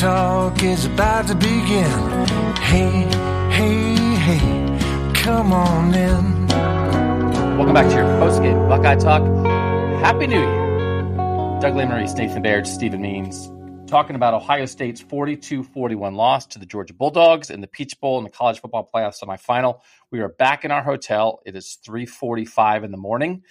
Talk is about to begin. Hey, hey, hey, come on in. Welcome back to your postgame Buckeye Talk. Happy New Year. Doug Lesmerises, Nathan Baird, Stephen Means, talking about Ohio State's 42-41 loss to the Georgia Bulldogs in the Peach Bowl in the college football playoff semifinal. We are back in our hotel. It is 3:45 in the morning,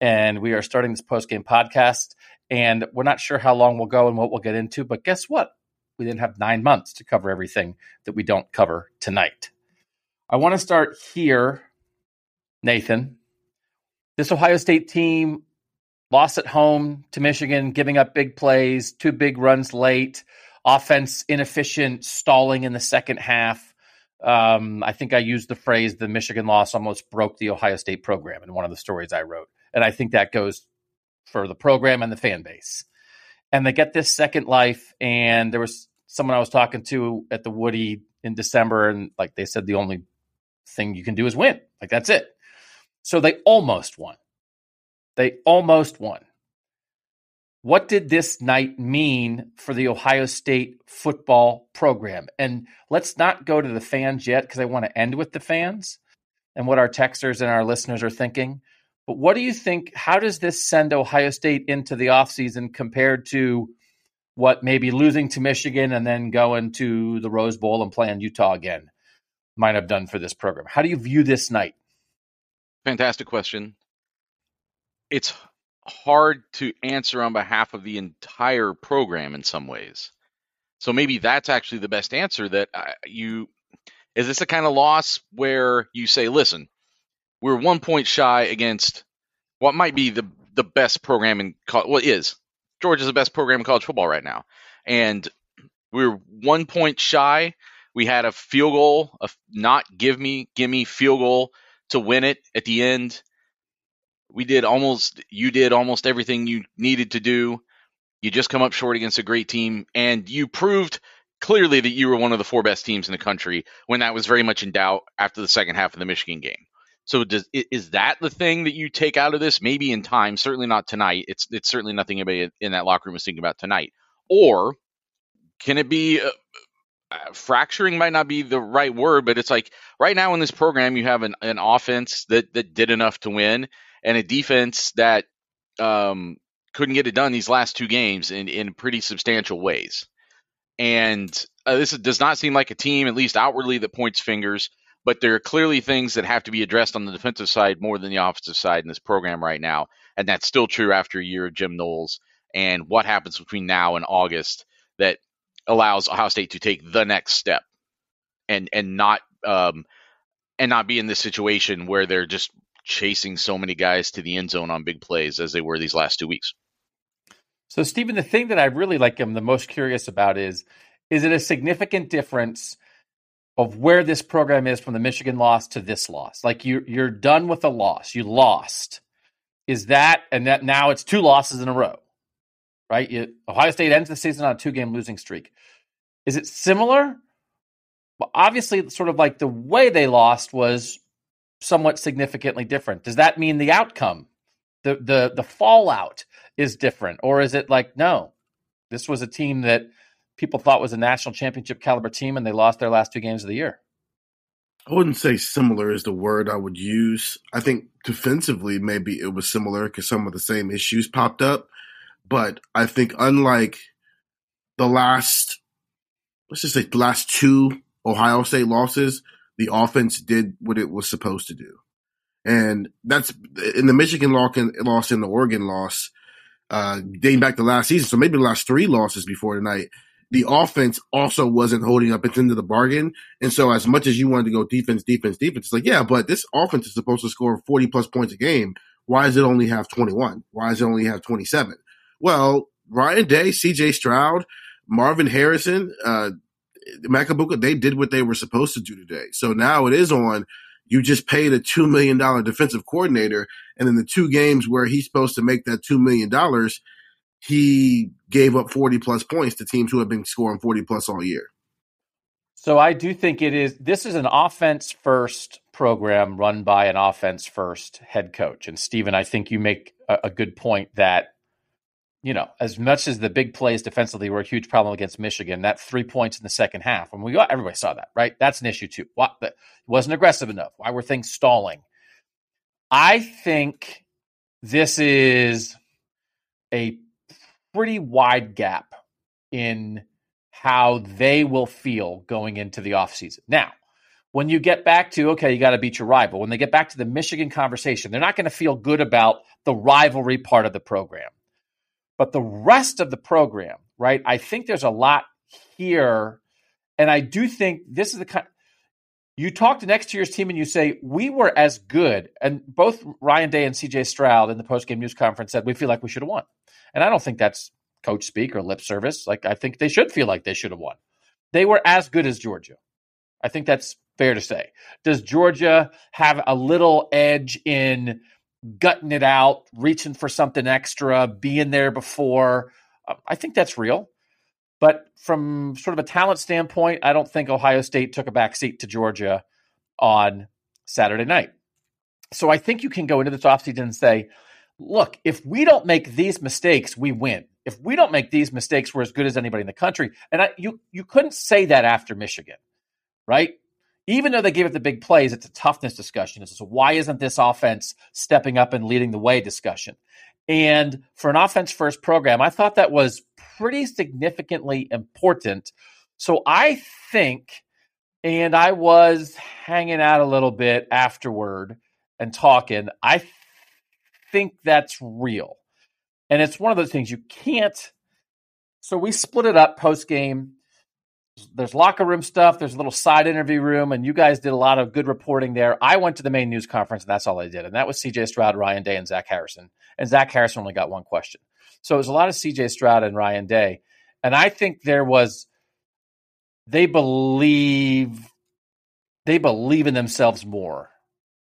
and we are starting this postgame podcast. And we're not sure how long we'll go and what we'll get into, but guess what? We didn't have nine months to cover everything that we don't cover tonight. I want to start here, Nathan. This Ohio State team lost at home to Michigan, giving up big plays, two big runs late, offense inefficient, stalling in the second half. Um, I think I used the phrase the Michigan loss almost broke the Ohio State program in one of the stories I wrote. And I think that goes for the program and the fan base. And they get this second life. And there was someone I was talking to at the Woody in December, and like they said, the only thing you can do is win. Like that's it. So they almost won. They almost won. What did this night mean for the Ohio State football program? And let's not go to the fans yet because I want to end with the fans and what our texters and our listeners are thinking. But what do you think? How does this send Ohio State into the offseason compared to what maybe losing to Michigan and then going to the Rose Bowl and playing Utah again might have done for this program? How do you view this night? Fantastic question. It's hard to answer on behalf of the entire program in some ways. So maybe that's actually the best answer that uh, you is this a kind of loss where you say, listen, we're one point shy against what might be the the best program in college. Well, is Georgia's the best program in college football right now, and we're one point shy. We had a field goal, a not give me, give me field goal to win it at the end. We did almost, you did almost everything you needed to do. You just come up short against a great team, and you proved clearly that you were one of the four best teams in the country when that was very much in doubt after the second half of the Michigan game. So does is that the thing that you take out of this? Maybe in time, certainly not tonight. It's it's certainly nothing anybody in that locker room is thinking about tonight. Or can it be uh, uh, fracturing? Might not be the right word, but it's like right now in this program, you have an, an offense that that did enough to win, and a defense that um, couldn't get it done these last two games in in pretty substantial ways. And uh, this does not seem like a team, at least outwardly, that points fingers but there are clearly things that have to be addressed on the defensive side more than the offensive side in this program right now. And that's still true after a year of Jim Knowles and what happens between now and August that allows Ohio State to take the next step and and not um, and not be in this situation where they're just chasing so many guys to the end zone on big plays as they were these last two weeks. So, Stephen, the thing that I really like am the most curious about is is it a significant difference of where this program is from the Michigan loss to this loss. Like you you're done with a loss. You lost. Is that and that now it's two losses in a row. Right? You, Ohio State ends the season on a two-game losing streak. Is it similar? Well, obviously sort of like the way they lost was somewhat significantly different. Does that mean the outcome, the the the fallout is different or is it like no? This was a team that people thought was a national championship caliber team, and they lost their last two games of the year. I wouldn't say similar is the word I would use. I think defensively, maybe it was similar because some of the same issues popped up. But I think unlike the last, let's just say the last two Ohio State losses, the offense did what it was supposed to do. And that's in the Michigan loss and the Oregon loss, uh, dating back to last season. So maybe the last three losses before tonight, the offense also wasn't holding up its end of the bargain. And so as much as you wanted to go defense, defense, defense, it's like, yeah, but this offense is supposed to score 40 plus points a game. Why does it only have 21? Why does it only have 27? Well, Ryan Day, CJ Stroud, Marvin Harrison, uh, Emeka Egbuka, they did what they were supposed to do today. So now it is on. You just paid a $2 million defensive coordinator. And in the two games where he's supposed to make that $2 million, he gave up 40 plus points to teams who have been scoring 40 plus all year. So I do think it is, this is an offense first program run by an offense first head coach. And Stephen, I think you make a, a good point that you know, as much as the big plays defensively were a huge problem against Michigan, that three points in the second half, when we got everybody saw that, right? That's an issue too. What it wasn't aggressive enough. Why were things stalling? I think this is a pretty wide gap in how they will feel going into the offseason. Now, when you get back to, okay, you got to beat your rival, when they get back to the Michigan conversation, they're not going to feel good about the rivalry part of the program. But the rest of the program, right? I think there's a lot here. And I do think this is the kind you talk to next year's team and you say, we were as good. And both Ryan Day and CJ Stroud in the postgame news conference said, we feel like we should have won. And I don't think that's coach speak or lip service. Like, I think they should feel like they should have won. They were as good as Georgia. I think that's fair to say. Does Georgia have a little edge in gutting it out, reaching for something extra, being there before. Uh, I think that's real. But from sort of a talent standpoint, I don't think Ohio State took a backseat to Georgia on Saturday night. So I think you can go into this offseason and say, look, if we don't make these mistakes, we win. If we don't make these mistakes, we're as good as anybody in the country. And I, you you couldn't say that after Michigan, right? even though they gave it the big plays, it's a toughness discussion. It's a why isn't this offense stepping up and leading the way discussion. And for an offense first program, I thought that was pretty significantly important. So I think, and I was hanging out a little bit afterward and talking, I think that's real. And it's one of those things you can't. So we split it up post game there's locker room stuff. There's a little side interview room, and you guys did a lot of good reporting there. I went to the main news conference, and that's all I did. And that was CJ Stroud, Ryan Day, and Zach Harrison. And Zach Harrison only got one question. So it was a lot of CJ Stroud and Ryan Day. And I think there was, they believe, they believe in themselves more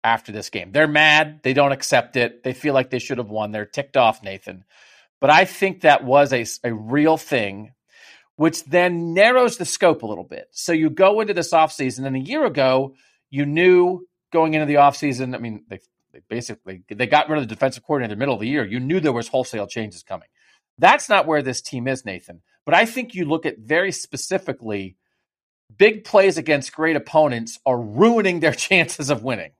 after this game. They're mad. They don't accept it. They feel like they should have won. They're ticked off, Nathan. But I think that was a, a real thing which then narrows the scope a little bit. So you go into this offseason, and a year ago, you knew going into the offseason, I mean, they, they basically they got rid of the defensive coordinator in the middle of the year. You knew there was wholesale changes coming. That's not where this team is, Nathan. But I think you look at very specifically big plays against great opponents are ruining their chances of winning.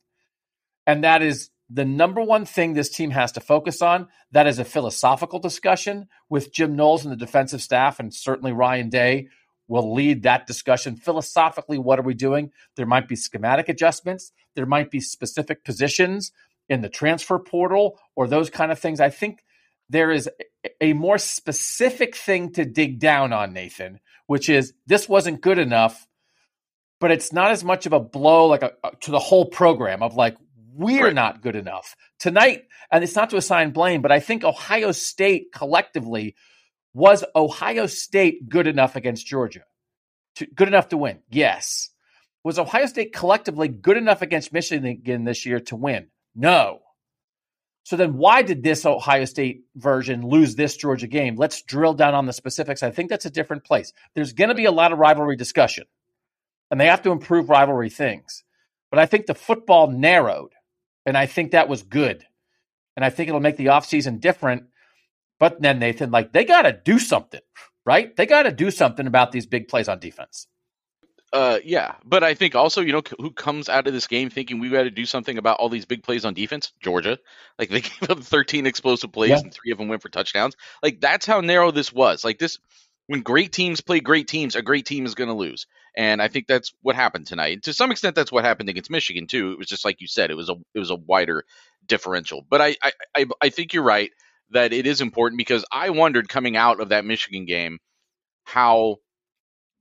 And that is the number one thing this team has to focus on that is a philosophical discussion with Jim Knowles and the defensive staff, and certainly Ryan Day will lead that discussion. Philosophically, what are we doing? There might be schematic adjustments, there might be specific positions in the transfer portal or those kind of things. I think there is a more specific thing to dig down on, Nathan, which is this wasn't good enough but it's not as much of a blow like a, to the whole program of like we're right. not good enough tonight. And it's not to assign blame, but I think Ohio State collectively was Ohio State good enough against Georgia, to, good enough to win. Yes. Was Ohio State collectively good enough against Michigan this year to win? No. So then why did this Ohio State version lose this Georgia game? Let's drill down on the specifics. I think that's a different place. There's going to be a lot of rivalry discussion, and they have to improve rivalry things. But I think the football narrowed and I think that was good. And I think it'll make the offseason different. But then, Nathan, like they got to do something. right? They got to do something about these big plays on defense. Uh, yeah, but I think also, you know, who comes out of this game thinking we got to do something about all these big plays on defense? Georgia. Like they gave up 13 explosive plays yeah. and three of them went for touchdowns. Like that's how narrow this was. Like this, when great teams play great teams, a great team is going to lose. And I think that's what happened tonight. To some extent, that's what happened against Michigan too. It was just like you said, it was a it was a wider differential. But I I I think you're right that it is important because I wondered coming out of that Michigan game how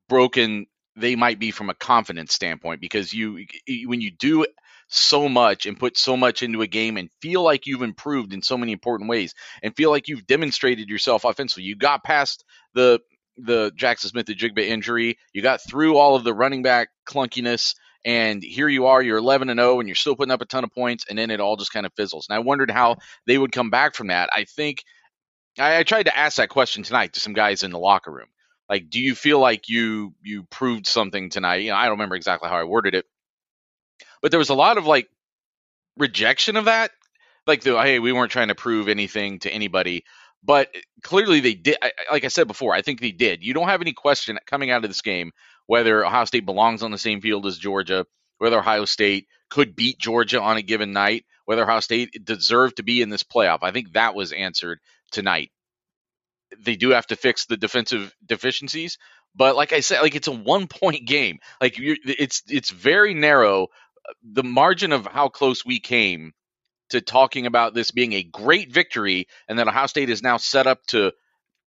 broken they might be from a confidence standpoint because you when you do so much and put so much into a game and feel like you've improved in so many important ways and feel like you've demonstrated yourself offensively. You got past the the Jaxon Smith-Njigba injury. You got through all of the running back clunkiness and here you are, you're 11 and 0 and you're still putting up a ton of points and then it all just kind of fizzles. And I wondered how they would come back from that. I think I, I tried to ask that question tonight to some guys in the locker room like do you feel like you you proved something tonight you know i don't remember exactly how i worded it but there was a lot of like rejection of that like the hey we weren't trying to prove anything to anybody but clearly they did like i said before i think they did you don't have any question coming out of this game whether ohio state belongs on the same field as georgia whether ohio state could beat georgia on a given night whether ohio state deserved to be in this playoff i think that was answered tonight they do have to fix the defensive deficiencies. But like I said, like it's a one point game. Like it's it's very narrow. The margin of how close we came to talking about this being a great victory, and that Ohio State is now set up to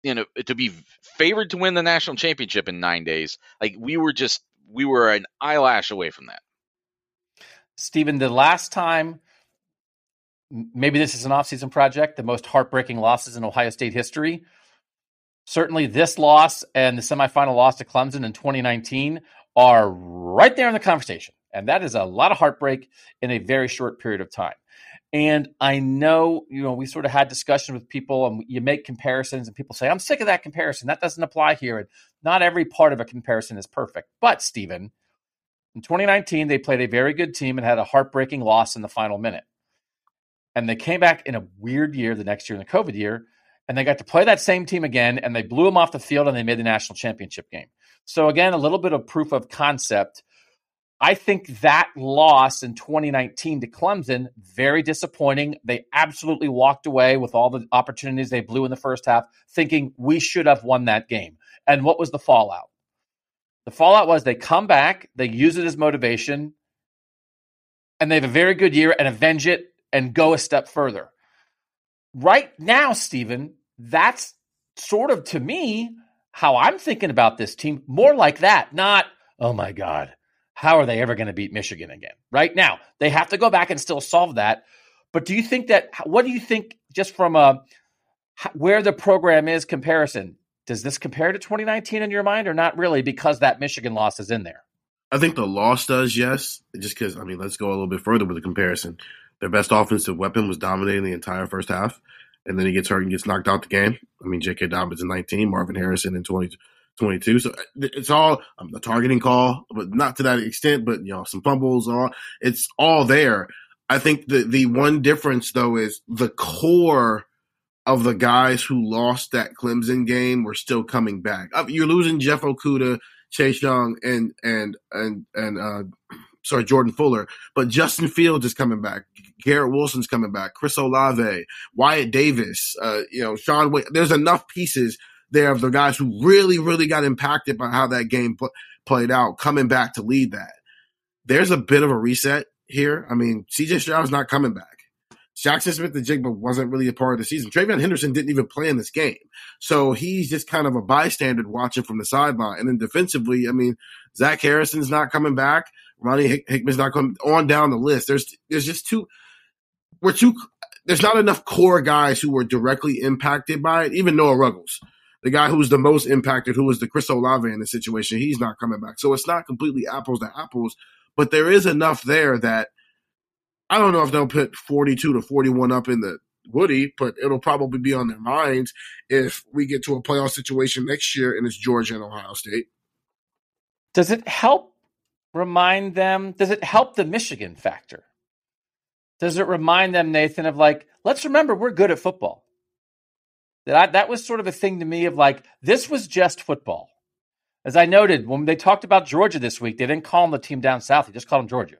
you know to be favored to win the national championship in nine days. Like we were just we were an eyelash away from that. Stephen, the last time maybe this is an offseason project, the most heartbreaking losses in Ohio State history certainly this loss and the semifinal loss to Clemson in 2019 are right there in the conversation. And that is a lot of heartbreak in a very short period of time. And I know, you know, we sort of had discussion with people and you make comparisons and people say, I'm sick of that comparison. That doesn't apply here. And not every part of a comparison is perfect. But, Stephen, in 2019, they played a very good team and had a heartbreaking loss in the final minute. And they came back in a weird year the next year in the COVID year and they got to play that same team again, and they blew them off the field, and they made the national championship game. So again, a little bit of proof of concept. I think that loss in 2019 to Clemson very disappointing. They absolutely walked away with all the opportunities they blew in the first half, thinking we should have won that game. And what was the fallout? The fallout was they come back, they use it as motivation, and they have a very good year and avenge it and go a step further right now, Stephen, that's sort of to me how I'm thinking about this team. More like that, not, oh my God, how are they ever going to beat Michigan again? Right now, they have to go back and still solve that. But do you think that, what do you think, just from uh, a where the program is comparison, does this compare to 2019 in your mind or not really because that Michigan loss is in there? I think the loss does, yes. Just because, I mean, let's go a little bit further with the comparison. Their best offensive weapon was dominating the entire first half, and then he gets hurt and gets knocked out the game. I mean, J.K. Dobbins in 19, Marvin Harrison in 20, 22. So it's all um, a targeting call, but not to that extent. But you know, some fumbles, all it's all there. I think the the one difference though is the core of the guys who lost that Clemson game were still coming back. You're losing Jeff Okudah, Chase Young, and and and and uh, sorry, Jordan Fuller, but Justin Fields is coming back. Garrett Wilson's coming back. Chris Olave, Wyatt Davis, uh, you know, Shaun Wade. There's enough pieces there of the guys who really, really got impacted by how that game pl- played out coming back to lead that. There's a bit of a reset here. I mean, CJ Stroud's not coming back. Jaxon Smith-Njigba wasn't really a part of the season. TreVeyon Henderson didn't even play in this game. So he's just kind of a bystander watching from the sideline. And then defensively, I mean, Zach Harrison's not coming back. Ronnie Hick- Hickman's not coming on down the list. There's there's just too we're too there's not enough core guys who were directly impacted by it. Even Noah Ruggles, the guy who was the most impacted, who was the Chris Olave in the situation, he's not coming back. So it's not completely apples to apples, but there is enough there that I don't know if they'll put 42 to 41 up in the Woody, but it'll probably be on their minds if we get to a playoff situation next year and it's Georgia and Ohio State. Does it help remind them? Does it help the Michigan factor? Does it remind them, Nathan, of like, let's remember we're good at football. That I, that was sort of a thing to me of like this was just football. As I noted when they talked about Georgia this week, they didn't call them the team down south; they just called them Georgia.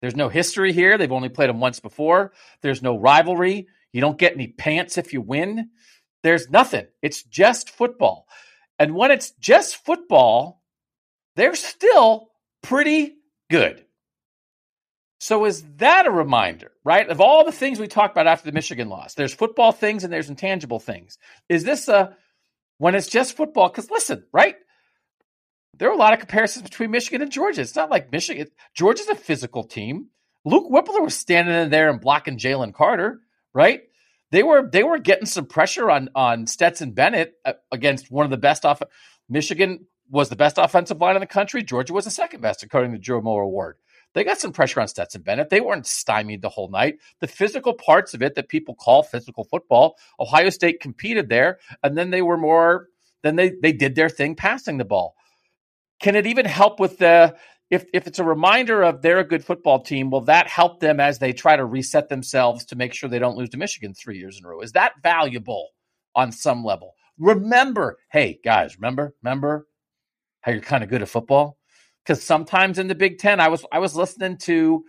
There's no history here. They've only played them once before. There's no rivalry. You don't get any pants if you win. There's nothing. It's just football. And when it's just football, they're still pretty good. So is that a reminder, right? Of all the things we talked about after the Michigan loss, there's football things and there's intangible things. Is this a when it's just football? Because listen, right? There are a lot of comparisons between Michigan and Georgia. It's not like Michigan. Georgia's a physical team. Luke Wypler was standing in there and blocking Jalen Carter, right? They were they were getting some pressure on on Stetson Bennett uh, against one of the best off. Michigan was the best offensive line in the country. Georgia was the second best, according to the Joe Moore Award. They got some pressure on Stetson Bennett. They weren't stymied the whole night. The physical parts of it that people call physical football, Ohio State competed there, and then they were more. Then they they did their thing passing the ball. Can it even help with the if if it's a reminder of they're a good football team, will that help them as they try to reset themselves to make sure they don't lose to Michigan three years in a row? Is that valuable on some level? Remember, hey guys, remember, remember how you're kind of good at football? Because sometimes in the Big Ten, I was I was listening to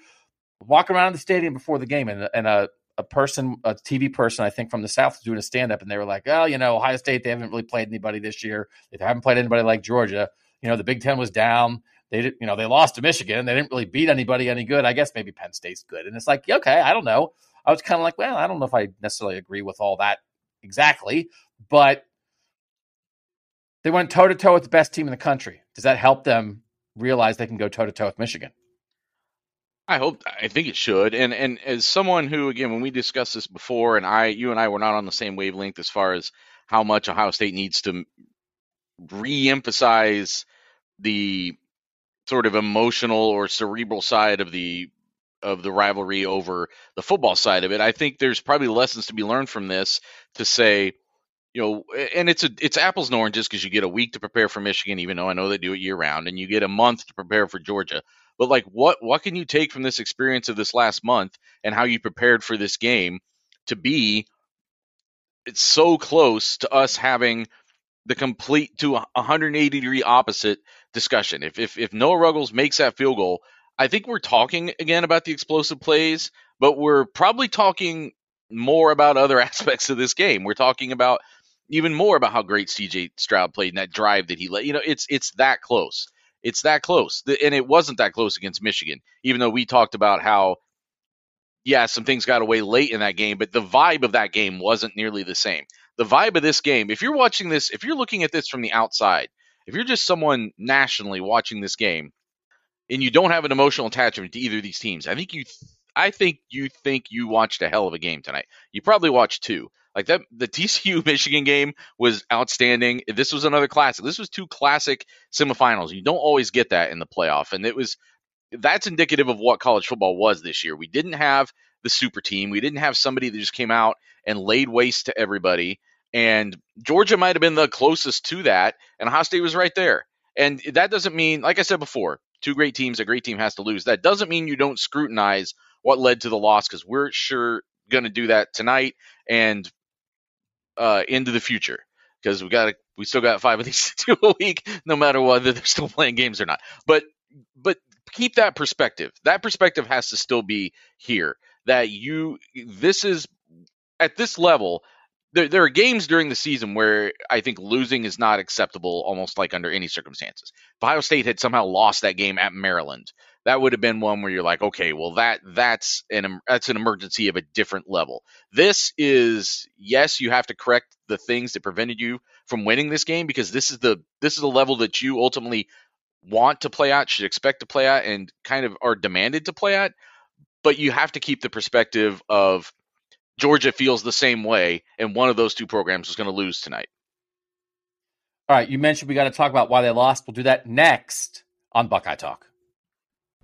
walk around the stadium before the game, and, and a a person, a TV person, I think from the South, was doing a stand up, and they were like, "Oh, you know, Ohio State, they haven't really played anybody this year. They haven't played anybody like Georgia. You know, the Big Ten was down. They did, you know, they lost to Michigan. They didn't really beat anybody any good. I guess maybe Penn State's good. And it's like, okay, I don't know. I was kind of like, well, I don't know if I necessarily agree with all that exactly, but they went toe to toe with the best team in the country. Does that help them realize they can go toe to toe with Michigan? I hope I think it should. And and as someone who again when we discussed this before and I you and I were not on the same wavelength as far as how much Ohio State needs to re-emphasize the sort of emotional or cerebral side of the of the rivalry over the football side of it. I think there's probably lessons to be learned from this to say, you know, and it's a it's apples and oranges because you get a week to prepare for Michigan, even though I know they do it year round, and you get a month to prepare for Georgia. But like, what what can you take from this experience of this last month and how you prepared for this game to be? It's so close to us having the complete to 180 degree opposite discussion. If if if Noah Ruggles makes that field goal, I think we're talking again about the explosive plays, but we're probably talking more about other aspects of this game. We're talking about even more about how great CJ Stroud played in that drive that he let. You know, it's it's that close. It's that close, and it wasn't that close against Michigan. Even though we talked about how, yeah, some things got away late in that game, but the vibe of that game wasn't nearly the same the vibe of this game, if you're watching this, if you're looking at this from the outside, if you're just someone nationally watching this game and you don't have an emotional attachment to either of these teams, I think you I think you think you watched a hell of a game tonight. You probably watched two. Like that the TCU Michigan game was outstanding. This was another classic. This was two classic semifinals. You don't always get that in the playoff and it was that's indicative of what college football was this year. We didn't have the super team. We didn't have somebody that just came out and laid waste to everybody. And Georgia might have been the closest to that, and Ohio State was right there. And that doesn't mean, like I said before, two great teams, a great team has to lose. That doesn't mean you don't scrutinize what led to the loss, because we're sure going to do that tonight and uh, into the future. Because we got we still got five of these two a week, no matter whether they're still playing games or not. But but keep that perspective. That perspective has to still be here. That you this is at this level there, there are games during the season where I think losing is not acceptable almost like under any circumstances. If Ohio State had somehow lost that game at Maryland, that would have been one where you're like, okay, well that that's an that's an emergency of a different level. This is yes, you have to correct the things that prevented you from winning this game because this is the this is the level that you ultimately want to play at, should expect to play at, and kind of are demanded to play at. But you have to keep the perspective of Georgia feels the same way, and one of those two programs is going to lose tonight. All right, you mentioned we got to talk about why they lost. We'll do that next on Buckeye Talk.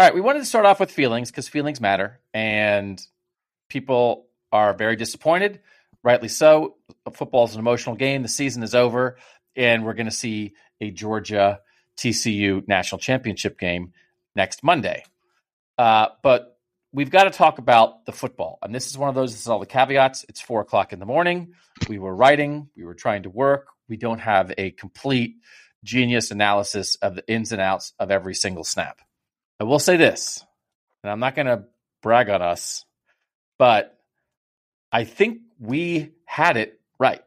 All right, we wanted to start off with feelings because feelings matter, and people are very disappointed, rightly so. Football is an emotional game. The season is over, and we're going to see a Georgia TCU national championship game next Monday. Uh, but we've got to talk about the football, and this is one of those. This is all the caveats. It's four o'clock in the morning. We were writing. We were trying to work. We don't have a complete genius analysis of the ins and outs of every single snap. I will say this, and I'm not going to brag on us, but I think we had it right.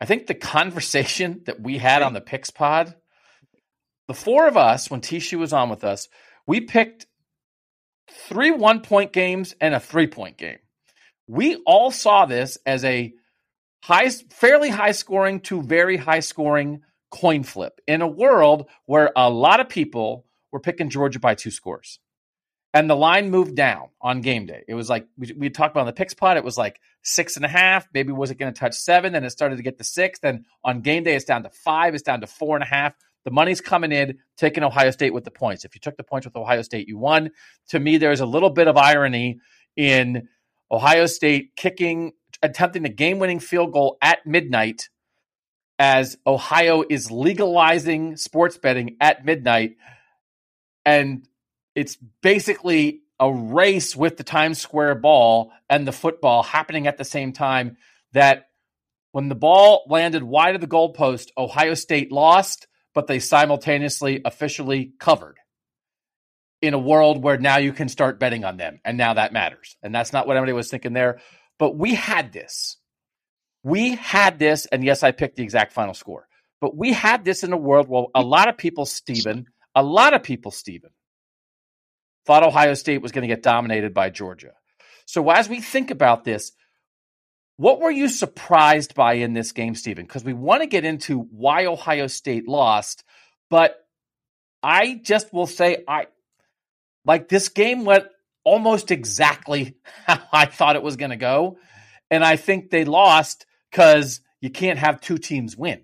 I think the conversation that we had on the picks pod, the four of us, when Tishu was on with us, we picked three one point games and a three point game. We all saw this as a high, fairly high scoring to very high scoring coin flip in a world where a lot of people we're picking Georgia by two scores. And the line moved down on game day. It was like we, we talked about on the picks pot. It was like six and a half. Maybe was it going to touch seven? Then it started to get to six. Then on game day, it's down to five. It's down to four and a half. The money's coming in, taking Ohio State with the points. If you took the points with Ohio State, you won. To me, there's a little bit of irony in Ohio State kicking, attempting the game winning field goal at midnight as Ohio is legalizing sports betting at midnight and it's basically a race with the Times Square ball and the football happening at the same time. That when the ball landed wide of the goalpost, Ohio State lost, but they simultaneously officially covered in a world where now you can start betting on them. And now that matters. And that's not what anybody was thinking there. But we had this. We had this. And yes, I picked the exact final score. But we had this in a world where a lot of people, Stephen, a lot of people, Stephen, thought Ohio State was going to get dominated by Georgia. So as we think about this, what were you surprised by in this game, Stephen? Because we want to get into why Ohio State lost, but I just will say I like this game went almost exactly how I thought it was going to go. And I think they lost because you can't have two teams win.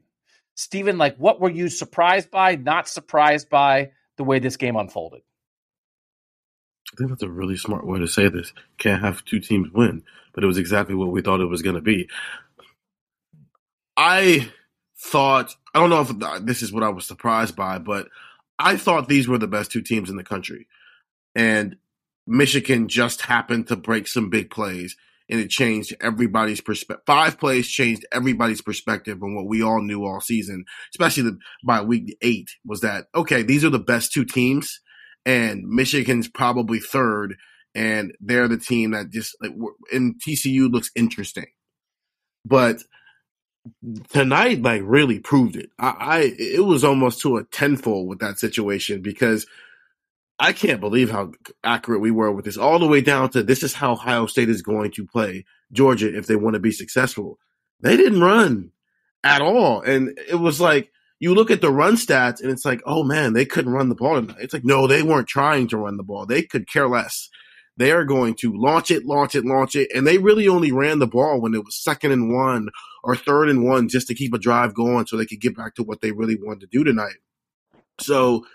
Stephen, like what were you surprised by, not surprised by the way this game unfolded? I think that's a really smart way to say this. Can't have two teams win, but it was exactly what we thought it was going to be. I thought, I don't know if this is what I was surprised by, but I thought these were the best two teams in the country. And Michigan just happened to break some big plays and it changed everybody's perspective. Five plays changed everybody's perspective on what we all knew all season, especially the, by week eight, was that okay? These are the best two teams, and Michigan's probably third, and they're the team that just like and TCU looks interesting, but tonight like really proved it. I, I it was almost to a tenfold with that situation because I can't believe how accurate we were with this, all the way down to this is how Ohio State is going to play Georgia if they want to be successful. They didn't run at all. And it was like, you look at the run stats and it's like, oh man, they couldn't run the ball tonight. It's like, no, they weren't trying to run the ball. They could care less. They are going to launch it, launch it, launch it. And they really only ran the ball when it was second and one or third and one just to keep a drive going so they could get back to what they really wanted to do tonight. So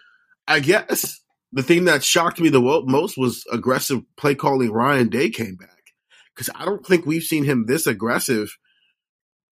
I guess the thing that shocked me the most was aggressive play calling. Ryan Day came back because I don't think we've seen him this aggressive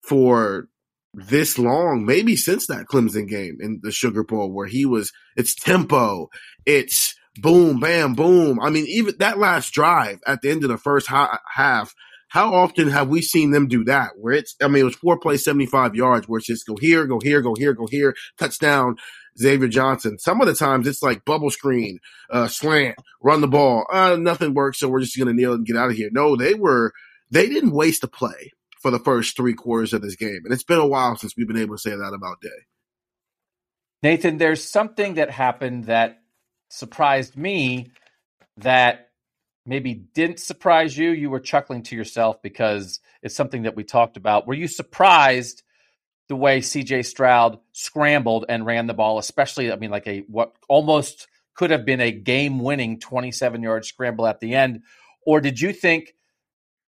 for this long, maybe since that Clemson game in the Sugar Bowl, where he was. It's tempo, it's boom, bam, boom. I mean, even that last drive at the end of the first half, How often have we seen them do that? Where it's, I mean, it was four plays, 75 yards, where it's just go here, go here, go here, go here, touchdown, Xavier Johnson. Some of the times it's like bubble screen, uh, slant, run the ball. Uh, nothing works, so we're just going to kneel and get out of here. No, they were, they didn't waste a play for the first three quarters of this game. And it's been a while since we've been able to say that about Day. Nathan, there's something that happened that surprised me that maybe didn't surprise you. You were chuckling to yourself because it's something that we talked about. Were you surprised the way CJ Stroud scrambled and ran the ball, especially, I mean, like a what almost could have been a game winning 27 yard scramble at the end? Or did you think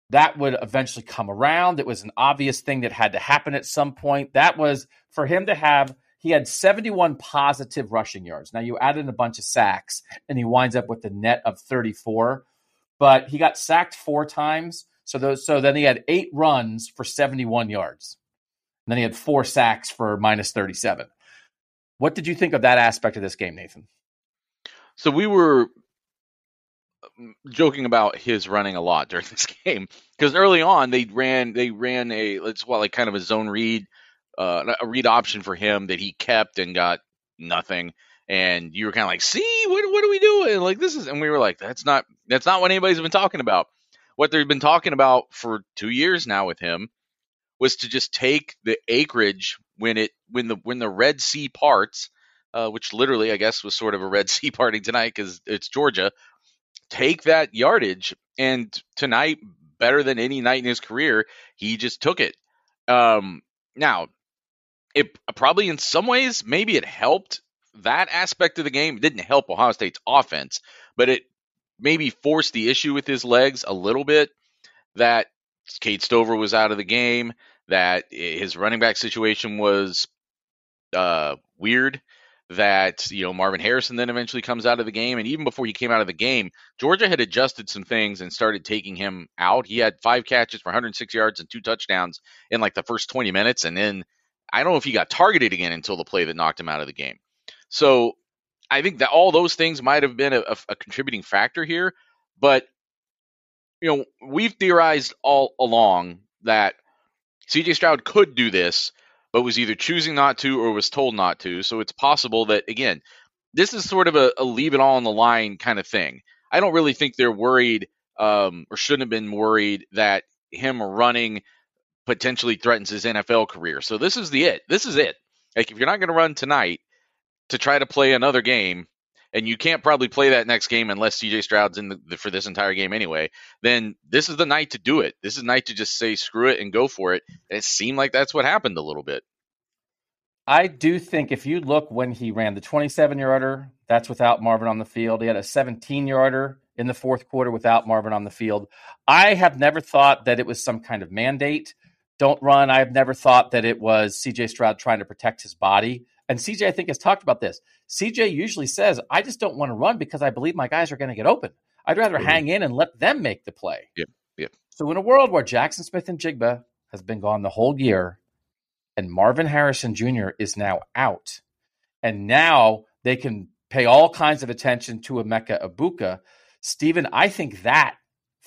that would eventually come around? It was an obvious thing that had to happen at some point. That was for him to have, he had 71 positive rushing yards. Now you add in a bunch of sacks and he winds up with a net of 34, but he got sacked four times. So those, so then he had eight runs for 71 yards. And then he had four sacks for minus 37. What did you think of that aspect of this game, Nathan? So we were um, joking about his running a lot during this game because early on they ran they ran a let's call like kind of a zone read uh, a read option for him that he kept and got nothing and you were kind of like see what what are we doing like this is and we were like that's not that's not what anybody's been talking about what they've been talking about for 2 years now with him was to just take the acreage when it when the when the Red Sea parts, uh, which literally I guess was sort of a Red Sea parting tonight because it's Georgia. Take that yardage, and tonight, better than any night in his career, he just took it. Um, now, it probably in some ways maybe it helped that aspect of the game. It didn't help Ohio State's offense, but it maybe forced the issue with his legs a little bit. That Cade Stover was out of the game, that his running back situation was uh, weird, that you know Marvin Harrison then eventually comes out of the game, and even before he came out of the game, Georgia had adjusted some things and started taking him out. He had five catches for 106 yards and two touchdowns in like the first 20 minutes, and then I don't know if he got targeted again until the play that knocked him out of the game. So I think that all those things might have been a, a contributing factor here, but you know, we've theorized all along that CJ Stroud could do this, but was either choosing not to or was told not to. So it's possible that, again, this is sort of a, a leave it all on the line kind of thing. I don't really think they're worried um, or shouldn't have been worried that him running potentially threatens his NFL career. So this is the it. This is it. Like if you're not going to run tonight to try to play another game, and you can't probably play that next game unless CJ Stroud's in the, the, for this entire game anyway, then this is the night to do it. This is the night to just say screw it and go for it. And it seemed like that's what happened a little bit. I do think if you look when he ran the 27 yarder, that's without Marvin on the field. He had a 17 yarder in the fourth quarter without Marvin on the field. I have never thought that it was some kind of mandate. Don't run. I have never thought that it was CJ Stroud trying to protect his body. And CJ, I think, has talked about this. CJ usually says, I just don't want to run because I believe my guys are going to get open. I'd rather mm-hmm. hang in and let them make the play. Yep. Yep. So, in a world where Jaxon Smith-Njigba has been gone the whole year and Marvin Harrison Jr. is now out, and now they can pay all kinds of attention to Emeka Egbuka. Stephen, I think that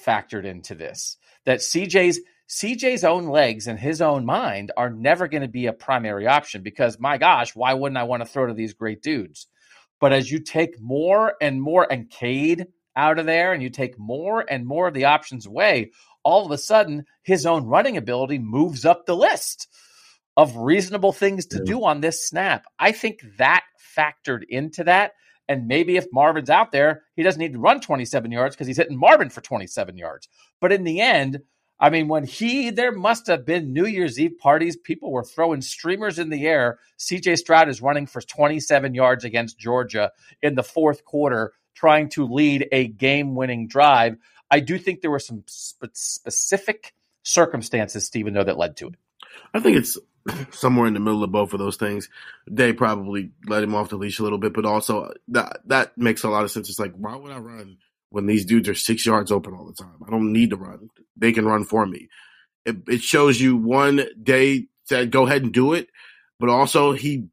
factored into this. That CJ's CJ's own legs and his own mind are never going to be a primary option because, my gosh, why wouldn't I want to throw to these great dudes? But as you take more and more, and Cade out of there, and you take more and more of the options away, all of a sudden his own running ability moves up the list of reasonable things to do on this snap. I think that factored into that. And maybe if Marvin's out there, he doesn't need to run 27 yards because he's hitting Marvin for 27 yards. But in the end, I mean, when he, there must have been New Year's Eve parties. People were throwing streamers in the air. CJ Stroud is running for 27 yards against Georgia in the fourth quarter, trying to lead a game winning drive. I do think there were some sp- specific circumstances, Stephen, though, that led to it. I think it's somewhere in the middle of both of those things. They probably let him off the leash a little bit, but also uh, that that makes a lot of sense. It's like, why would I run when these dudes are six yards open all the time. I don't need to run. They can run for me. It, it shows you one day said go ahead and do it, but also he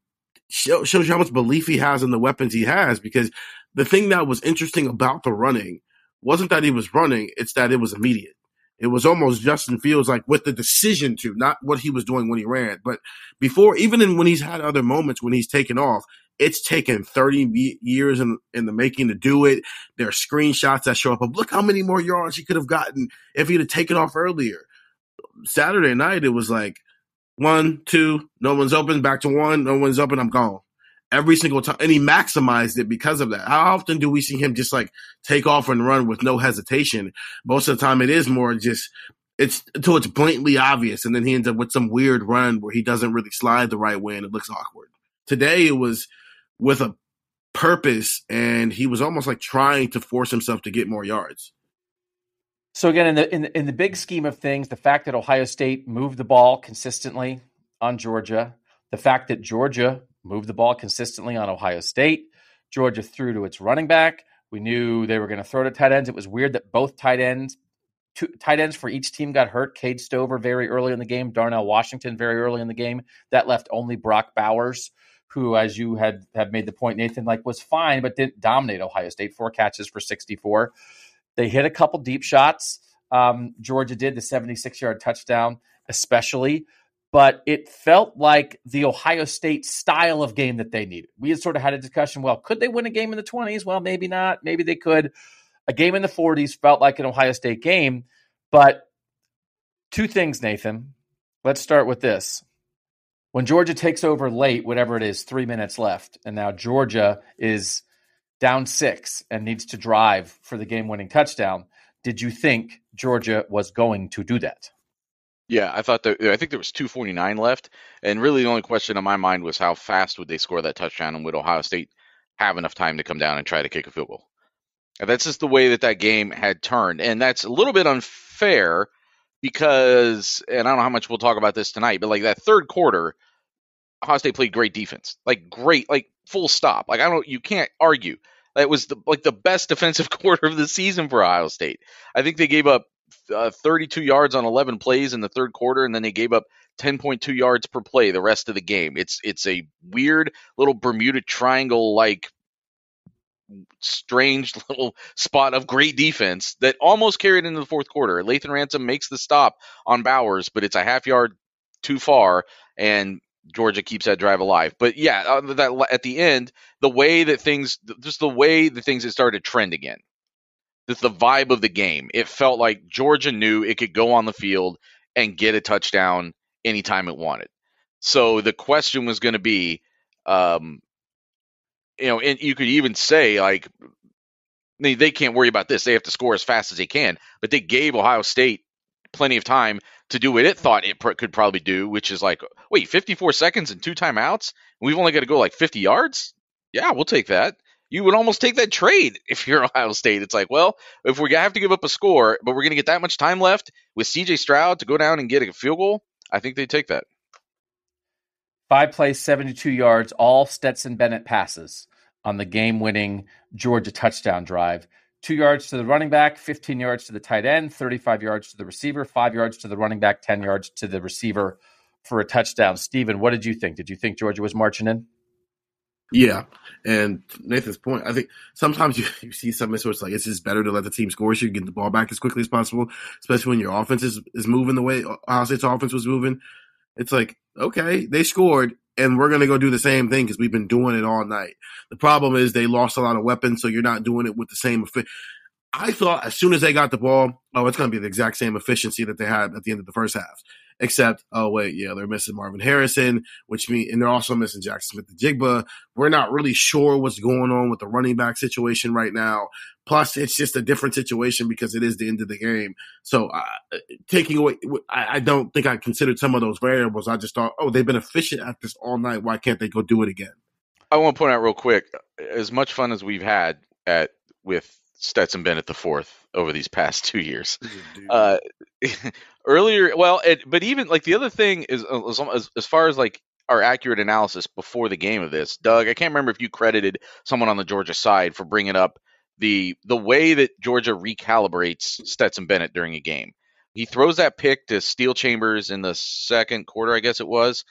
show, shows you how much belief he has in the weapons he has. Because the thing that was interesting about the running wasn't that he was running; it's that it was immediate. It was almost Justin Fields like with the decision to, not what he was doing when he ran, but before, even in, when he's had other moments when he's taken off, it's taken 30 years in, in the making to do it. There are screenshots that show up of look how many more yards he could have gotten if he'd have taken off earlier. Saturday night, it was like one, two, no one's open, back to one, no one's open, I'm gone. Every single time. And he maximized it because of that. How often do we see him just like take off and run with no hesitation? Most of the time it is more just it's until it's blatantly obvious and then he ends up with some weird run where he doesn't really slide the right way and it looks awkward. Today it was with a purpose and he was almost like trying to force himself to get more yards. So again, in the, in in the big scheme of things, the fact that Ohio State moved the ball consistently on Georgia, the fact that Georgia moved the ball consistently on Ohio State, Georgia threw to its running back. We knew they were going to throw to tight ends. It was weird that both tight ends, two, tight ends for each team got hurt. Cade Stover very early in the game, Darnell Washington very early in the game. That left only Brock Bowers who, as you had have made the point, Nathan, like was fine, but didn't dominate Ohio State. Four catches for 64. They hit a couple deep shots. Um, Georgia did the 76 yard touchdown, especially, but it felt like the Ohio State style of game that they needed. We had sort of had a discussion. Well, could they win a game in the 20s? Well, maybe not. Maybe they could. A game in the 40s felt like an Ohio State game, but two things, Nathan. Let's start with this when Georgia takes over late, whatever it is, three minutes left, and now Georgia is down six and needs to drive for the game winning touchdown. Did you think Georgia was going to do that? Yeah, I thought that I think there was 249 left, and really the only question on my mind was how fast would they score that touchdown, and would Ohio State have enough time to come down and try to kick a field goal? And that's just the way that that game had turned, and that's a little bit unfair because, and I don't know how much we'll talk about this tonight, but like that third quarter, Ohio State played great defense, like great, like full stop. Like I don't, you can't argue. That was the like the best defensive quarter of the season for Ohio State. I think they gave up uh, 32 yards on 11 plays in the third quarter, and then they gave up 10.2 yards per play the rest of the game. It's it's a weird little Bermuda Triangle like strange little spot of great defense that almost carried into the fourth quarter. Lathan Ransom makes the stop on Bowers, but it's a half yard too far, and Georgia keeps that drive alive. But yeah, uh, that at the end, the way that things, just the way the things had started to trend again, just the vibe of the game. It felt like Georgia knew it could go on the field and get a touchdown anytime it wanted. So the question was going to be, um, you know, and you could even say like they, they can't worry about this; they have to score as fast as they can. But they gave Ohio State plenty of time to do what it thought it pr- could probably do, which is like, wait, 54 seconds and two timeouts? We've only got to go like 50 yards? Yeah, we'll take that. You would almost take that trade if you're Ohio State. It's like, well, if we have to give up a score, but we're going to get that much time left with CJ Stroud to go down and get a field goal, I think they take that. Five plays, 72 yards, all Stetson Bennett passes on the game winning Georgia touchdown drive. Two yards to the running back, 15 yards to the tight end, 35 yards to the receiver, five yards to the running back, 10 yards to the receiver for a touchdown. Steven, what did you think? Did you think Georgia was marching in? Yeah. And Nathan's point, I think sometimes you, you see something so it's like it's just better to let the team score so you can get the ball back as quickly as possible, especially when your offense is, is moving the way Ohio State's offense was moving. It's like, okay, they scored and we're going to go do the same thing because we've been doing it all night. The problem is they lost a lot of weapons, so you're not doing it with the same. Effi- I thought as soon as they got the ball, oh, it's going to be the exact same efficiency that they had at the end of the first half except oh wait, yeah, they're missing Marvin Harrison, which mean and they're also missing Jaxon Smith-Njigba. We're not really sure what's going on with the running back situation right now. Plus, it's just a different situation because it is the end of the game. So, uh, taking away, I, I don't think I considered some of those variables. I just thought, oh, they've been efficient at this all night. Why can't they go do it again? I want to point out real quick, as much fun as we've had at with Stetson Bennett the fourth over these past two years. Uh, earlier, well, it, but even like the other thing is uh, as, as far as like our accurate analysis before the game of this, Doug. I can't remember if you credited someone on the Georgia side for bringing up the the way that Georgia recalibrates Stetson Bennett during a game. He throws that pick to Steele Chambers in the second quarter, I guess it was,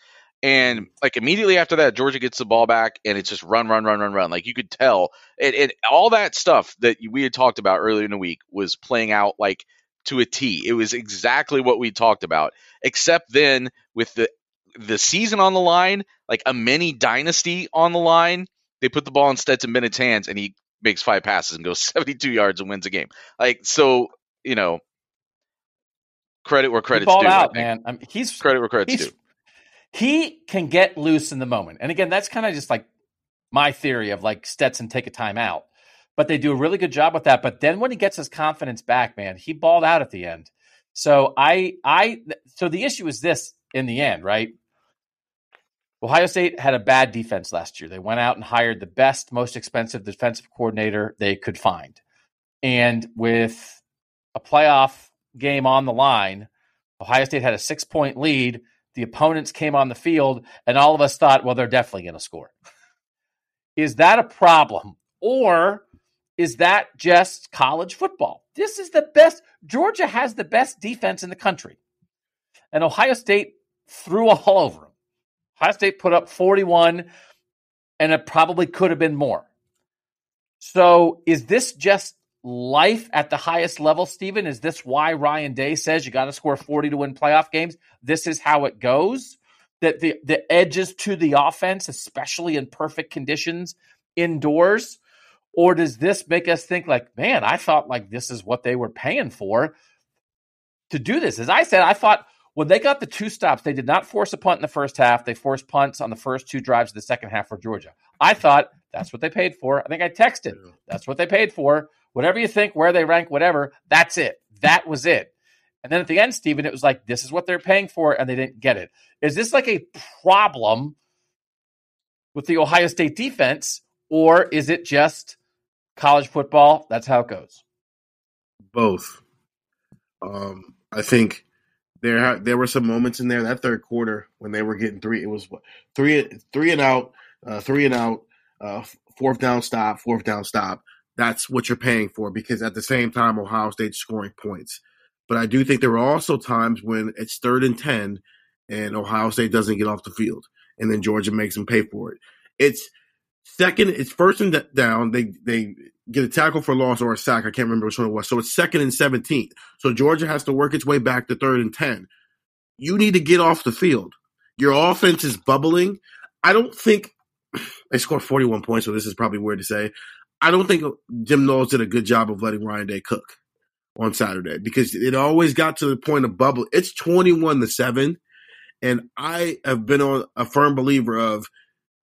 and like immediately after that, Georgia gets the ball back and it's just run, run, run, run, run. Like you could tell, and, and all that stuff that we had talked about earlier in the week was playing out like to a T. It was exactly what we talked about, except then with the the season on the line, like a mini dynasty on the line, they put the ball in Stetson Bennett's hands and he makes five passes and goes 72 yards and wins a game. Like so, you know, credit where credit's due. out, man. I mean, he's credit where credit's due. He can get loose in the moment, and again, that's kind of just like my theory of like Stetson take a timeout. But they do a really good job with that. But then when he gets his confidence back, man, he balled out at the end. So I, I, so the issue is this in the end, right? Ohio State had a bad defense last year. They went out and hired the best, most expensive defensive coordinator they could find. And with a playoff game on the line, Ohio State had a six point lead. The opponents came on the field, and all of us thought, well, they're definitely going to score. is that a problem? Or is that just college football? This is the best. Georgia has the best defense in the country. And Ohio State threw all over them. Ohio State put up 41, and it probably could have been more. So is this just life at the highest level, Stephen? Is this why Ryan Day says you got to score 40 to win playoff games? This is how it goes? That the, the edges to the offense, especially in perfect conditions indoors, or does this make us think like, man, I thought like this is what they were paying for to do this? As I said, I thought when they got the two stops, they did not force a punt in the first half. They forced punts on the first two drives of the second half for Georgia. I thought that's what they paid for. I think I texted. That's what they paid for. Whatever you think, where they rank, whatever, that's it. That was it. And then at the end, Stephen, it was like, this is what they're paying for, and they didn't get it. Is this like a problem with the Ohio State defense, or is it just college football, that's how it goes. Both. Um, I think there there were some moments in there that third quarter when they were getting three. It was three three and out, uh, three and out, uh, fourth down stop, fourth down stop. That's what you're paying for because at the same time Ohio State's scoring points. But I do think there are also times when it's third and ten and Ohio State doesn't get off the field, and then Georgia makes them pay for it. It's Second, it's first and down. They they get a tackle for loss or a sack. I can't remember which one it was. So it's second and 17. So Georgia has to work its way back to third and 10. You need to get off the field. Your offense is bubbling. I don't think they scored 41 points, so this is probably weird to say. I don't think Jim Knowles did a good job of letting Ryan Day cook on Saturday because it always got to the point of bubble. It's 21 to 7. And I have been on a firm believer of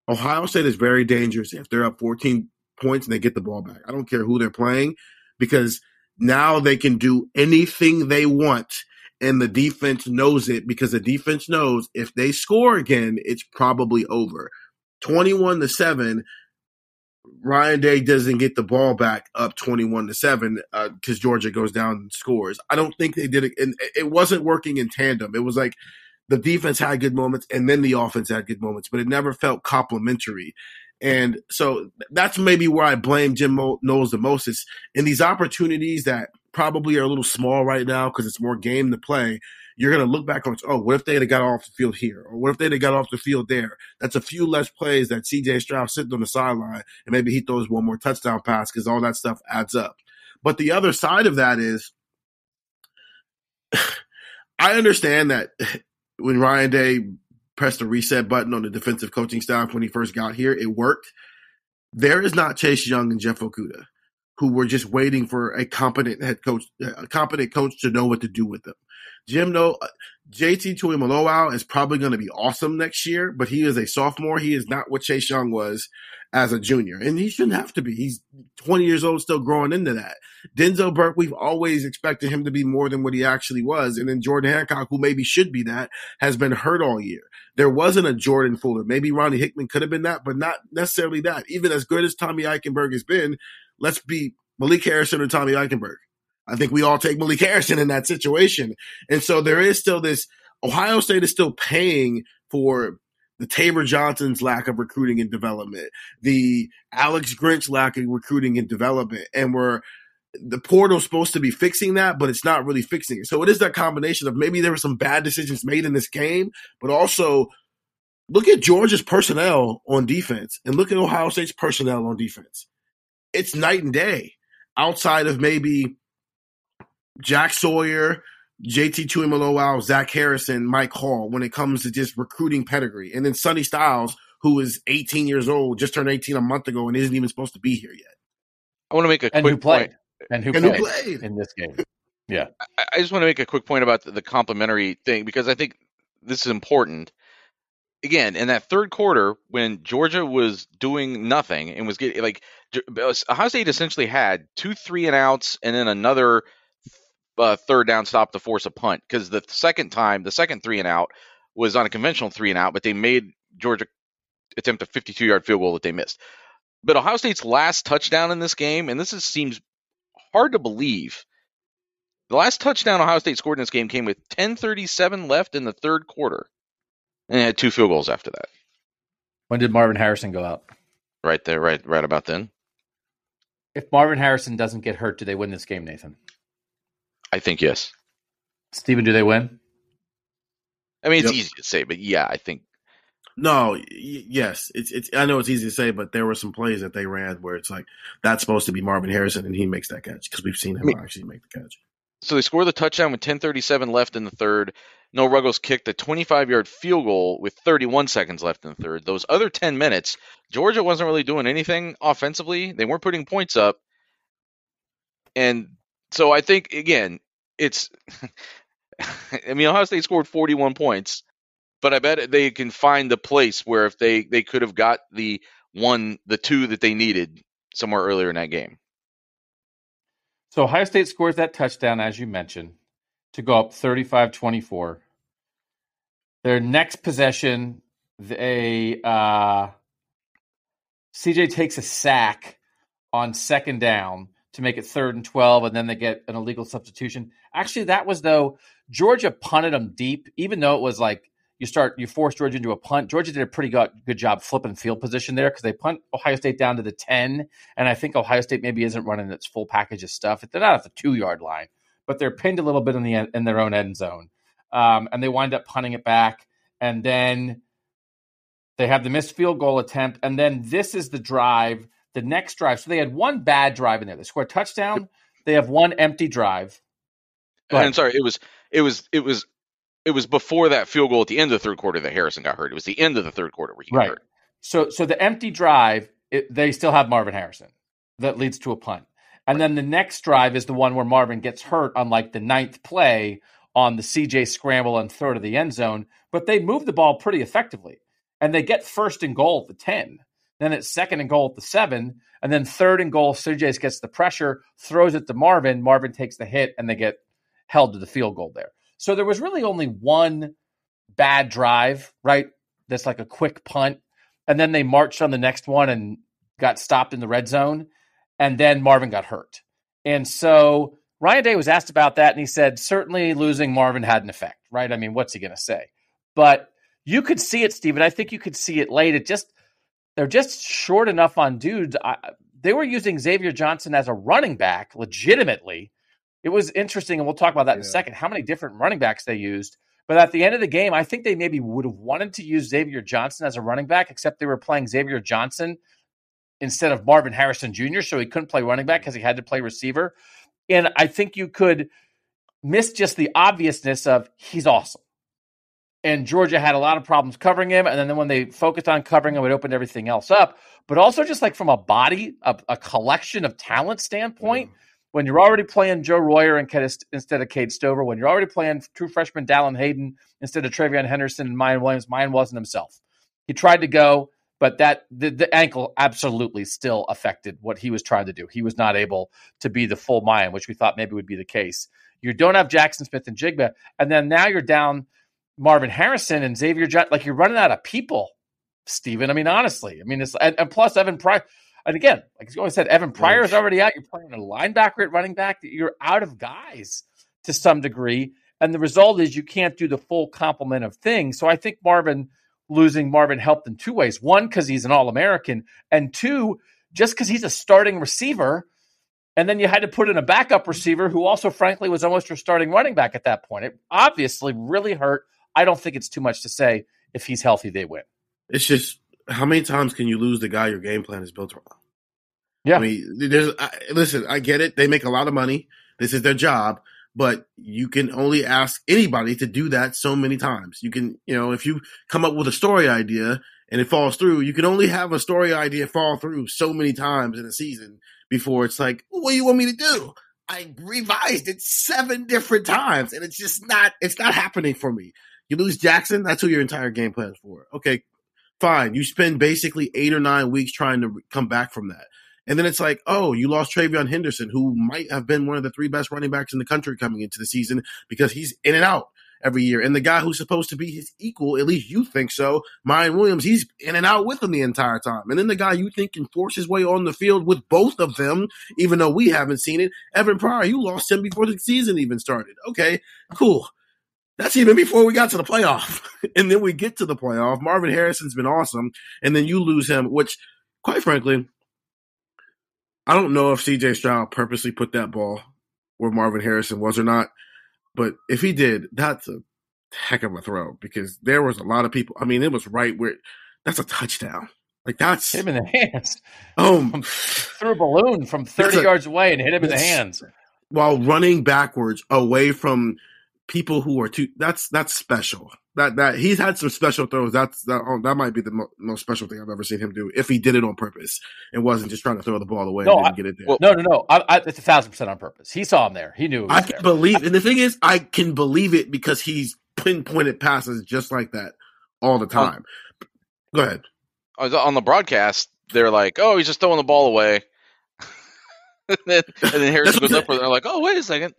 Ohio State is very dangerous if they're up 14 points and they get the ball back. I don't care who they're playing because now they can do anything they want and the defense knows it because the defense knows if they score again, it's probably over. 21 to 7, Ryan Day doesn't get the ball back up 21 to 7 because uh, Georgia goes down and scores. I don't think they did it. And it wasn't working in tandem. It was like the defense had good moments and then the offense had good moments, but it never felt complementary. And so that's maybe where I blame Jim Knowles the most is in these opportunities that probably are a little small right now because it's more game to play. You're going to look back on, oh, what if they had got off the field here? Or what if they had got off the field there? That's a few less plays that CJ Stroud sitting on the sideline and maybe he throws one more touchdown pass because all that stuff adds up. But the other side of that is I understand that when Ryan Day pressed the reset button on the defensive coaching staff when he first got here, it worked. There is not Chase Young and Jeff Okudah who were just waiting for a competent head coach, a competent coach to know what to do with them. Jim know uh, JT Tuimoloau is probably going to be awesome next year, but he is a sophomore. He is not what Chase Young was as a junior, and he shouldn't have to be. He's 20 years old, still growing into that. Denzel Burke, we've always expected him to be more than what he actually was, and then Jordan Hancock, who maybe should be that, has been hurt all year. There wasn't a Jordan Fuller. Maybe Ronnie Hickman could have been that, but not necessarily that. Even as good as Tommy Eichenberg has been, let's be Malik Harrison or Tommy Eichenberg. I think we all take Malik Harrison in that situation. And so there is still this Ohio State is still paying for the Taver Johnson's lack of recruiting and development, the Alex Grinch lack of recruiting and development. And we're the portal's supposed to be fixing that, but it's not really fixing it. So it is that combination of maybe there were some bad decisions made in this game, but also look at Georgia's personnel on defense and look at Ohio State's personnel on defense. It's night and day outside of maybe Jack Sawyer, JT Tuimoloau, Zach Harrison, Mike Hall when it comes to just recruiting pedigree. And then Sonny Styles, who is 18 years old, just turned 18 a month ago and isn't even supposed to be here yet. I want to make a and quick who point. and who And who played, played. in this game. Yeah. I I just want to make a quick point about the, the complimentary thing because I think this is important. Again, in that third quarter, when Georgia was doing nothing and was getting like Ge- Ohio State essentially had two three and outs and then another uh, third down stop to force a punt because the second time, the second three and out was on a conventional three and out, but they made Georgia attempt a 52 yard field goal that they missed. But Ohio State's last touchdown in this game, and this is, seems hard to believe. The last touchdown Ohio State scored in this game came with 10:37 left in the third quarter, and they had two field goals after that. When did Marvin Harrison go out? Right there, right, right about then. If Marvin Harrison doesn't get hurt, do they win this game, Nathan? I think yes. Steven, do they win? I mean, it's Yep. easy to say, but yeah, I think No, y- yes, it's it's. I know it's easy to say, but there were some plays that they ran where it's like that's supposed to be Marvin Harrison, and he makes that catch because we've seen him I mean- actually make the catch. so. They score the touchdown with 10:37 left in the third. Noah Ruggles kicked a 25 yard field goal with 31 seconds left in the third. Those other 10 minutes, Georgia wasn't really doing anything offensively. They weren't putting points up, and so I think again, it's. I mean, Ohio State scored 41 points, but I bet they can find the place where if they they could have got the one, the two that they needed somewhere earlier in that game. So Ohio State scores that touchdown, as you mentioned, to go up 35 24. Their next possession, they uh, CJ takes a sack on second down to make it third and 12, and then they get an illegal substitution. Actually, that was though Georgia punted them deep, even though it was like you start you force Georgia into a punt. Georgia did a pretty good, good job flipping field position there because they punt Ohio State down to the 10, and I think Ohio State maybe isn't running its full package of stuff. They're not at the two yard line, but they're pinned a little bit in the in their own end zone, um, and they wind up punting it back, and then they have the missed field goal attempt, and then this is the drive, the next drive. So they had one bad drive in there. They scored a touchdown. They have one empty drive. And. I'm sorry, it was it was it was it was before that field goal at the end of the third quarter that Harrison got hurt. It was the end of the third quarter where he got Right. hurt. So so the empty drive, it, they still have Marvin Harrison. That leads to a punt. And then the next drive is the one where Marvin gets hurt on like the ninth play on the CJ scramble and third of the end zone. But they move the ball pretty effectively. And they get first and goal at the 10. Then it's second and goal at the seven. And then third and goal, CJ gets the pressure, throws it to Marvin. Marvin takes the hit, and they get held to the field goal there. So there was really only one bad drive, right? That's like a quick punt. And then they marched on the next one and got stopped in the red zone. And then Marvin got hurt. And so Ryan Day was asked about that, and he said, certainly losing Marvin had an effect, right? I mean, what's he going to say? But you could see it, Stephen. I think you could see it late. It just, they're just short enough on dudes. I, they were using Xavier Johnson as a running back legitimately. It was interesting, and we'll talk about that in a second, how many different running backs they used. But at the end of the game, I think they maybe would have wanted to use Xavier Johnson as a running back, except they were playing Xavier Johnson instead of Marvin Harrison Jr., so he couldn't play running back mm. because he had to play receiver. And I think you could miss just the obviousness of he's awesome. And Georgia had a lot of problems covering him. And then when they focused on covering him, it opened everything else up. But also, just like from a body, a, a collection of talent standpoint, mm-hmm. when you're already playing Joe Royer and instead of Cade Stover, when you're already playing true freshman Dallan Hayden instead of TreVeyon Henderson and Miyan Williams, Miyan wasn't himself. He tried to go, but that the, the ankle absolutely still affected what he was trying to do. He was not able to be the full Miyan, which we thought maybe would be the case. You don't have Jaxon Smith-Njigba, and then now you're down Marvin Harrison and Xavier John. Like you're running out of people, Steven. I mean, honestly, I mean, it's and, and plus Evan Pryor. And again, like you always said, Evan Pryor is already out. You're playing a linebacker at running back. You're out of guys to some degree. And the result is you can't do the full complement of things. So I think Marvin losing Marvin helped in two ways. One, because he's an All American, and two, just because he's a starting receiver. And then you had to put in a backup receiver who also, frankly, was almost your starting running back at that point. It obviously really hurt. I don't think it's too much to say if he's healthy, they win. It's just how many times can you lose the guy your game plan is built around? Yeah. I mean, there's I, listen. I get it. They make a lot of money. This is their job. but you can only ask anybody to do that so many times. You can, you know, if you come up with a story idea and it falls through, you can only have a story idea fall through so many times in a season before it's like, what do you want me to do? I revised it seven different times and it's just not, it's not happening for me. You lose Jaxon, that's who your entire game plan is for. Okay, fine. You spend basically eight or nine weeks trying to come back from that. And then it's like, oh, you lost TreVeyon Henderson, who might have been one of the three best running backs in the country coming into the season because he's in and out every year. And the guy who's supposed to be his equal, at least you think so, Miyan Williams, he's in and out with him the entire time. And then the guy you think can force his way on the field with both of them, even though we haven't seen it, Evan Pryor, you lost him before the season even started. Okay, cool. That's even before we got to the playoff. and then we get to the playoff. Marvin Harrison's been awesome. And then you lose him, which, quite frankly, I don't know if CJ Stroud purposely put that ball where Marvin Harrison was or not, but if he did, that's a heck of a throw because there was a lot of people. I mean, it was right where that's a touchdown. Like that's hit him in the hands. Oh, threw a balloon from thirty a, yards away and hit him in the hands while running backwards away from people who are too. That's that's special that that he's had some special throws. That's that, oh, that might be the mo- most special thing I've ever seen him do. If he did it on purpose and wasn't just trying to throw the ball away no, and didn't I, get it there. Well, no, no, no. I, I, it's a thousand percent on purpose. He saw him there. He knew. I can there. believe, and the thing is, I can believe it because he's pinpointed passes just like that all the time. Um, Go ahead. On the broadcast, they're like, "Oh, he's just throwing the ball away." and then, and then Harrison goes up, and they're like, "Oh, wait a second.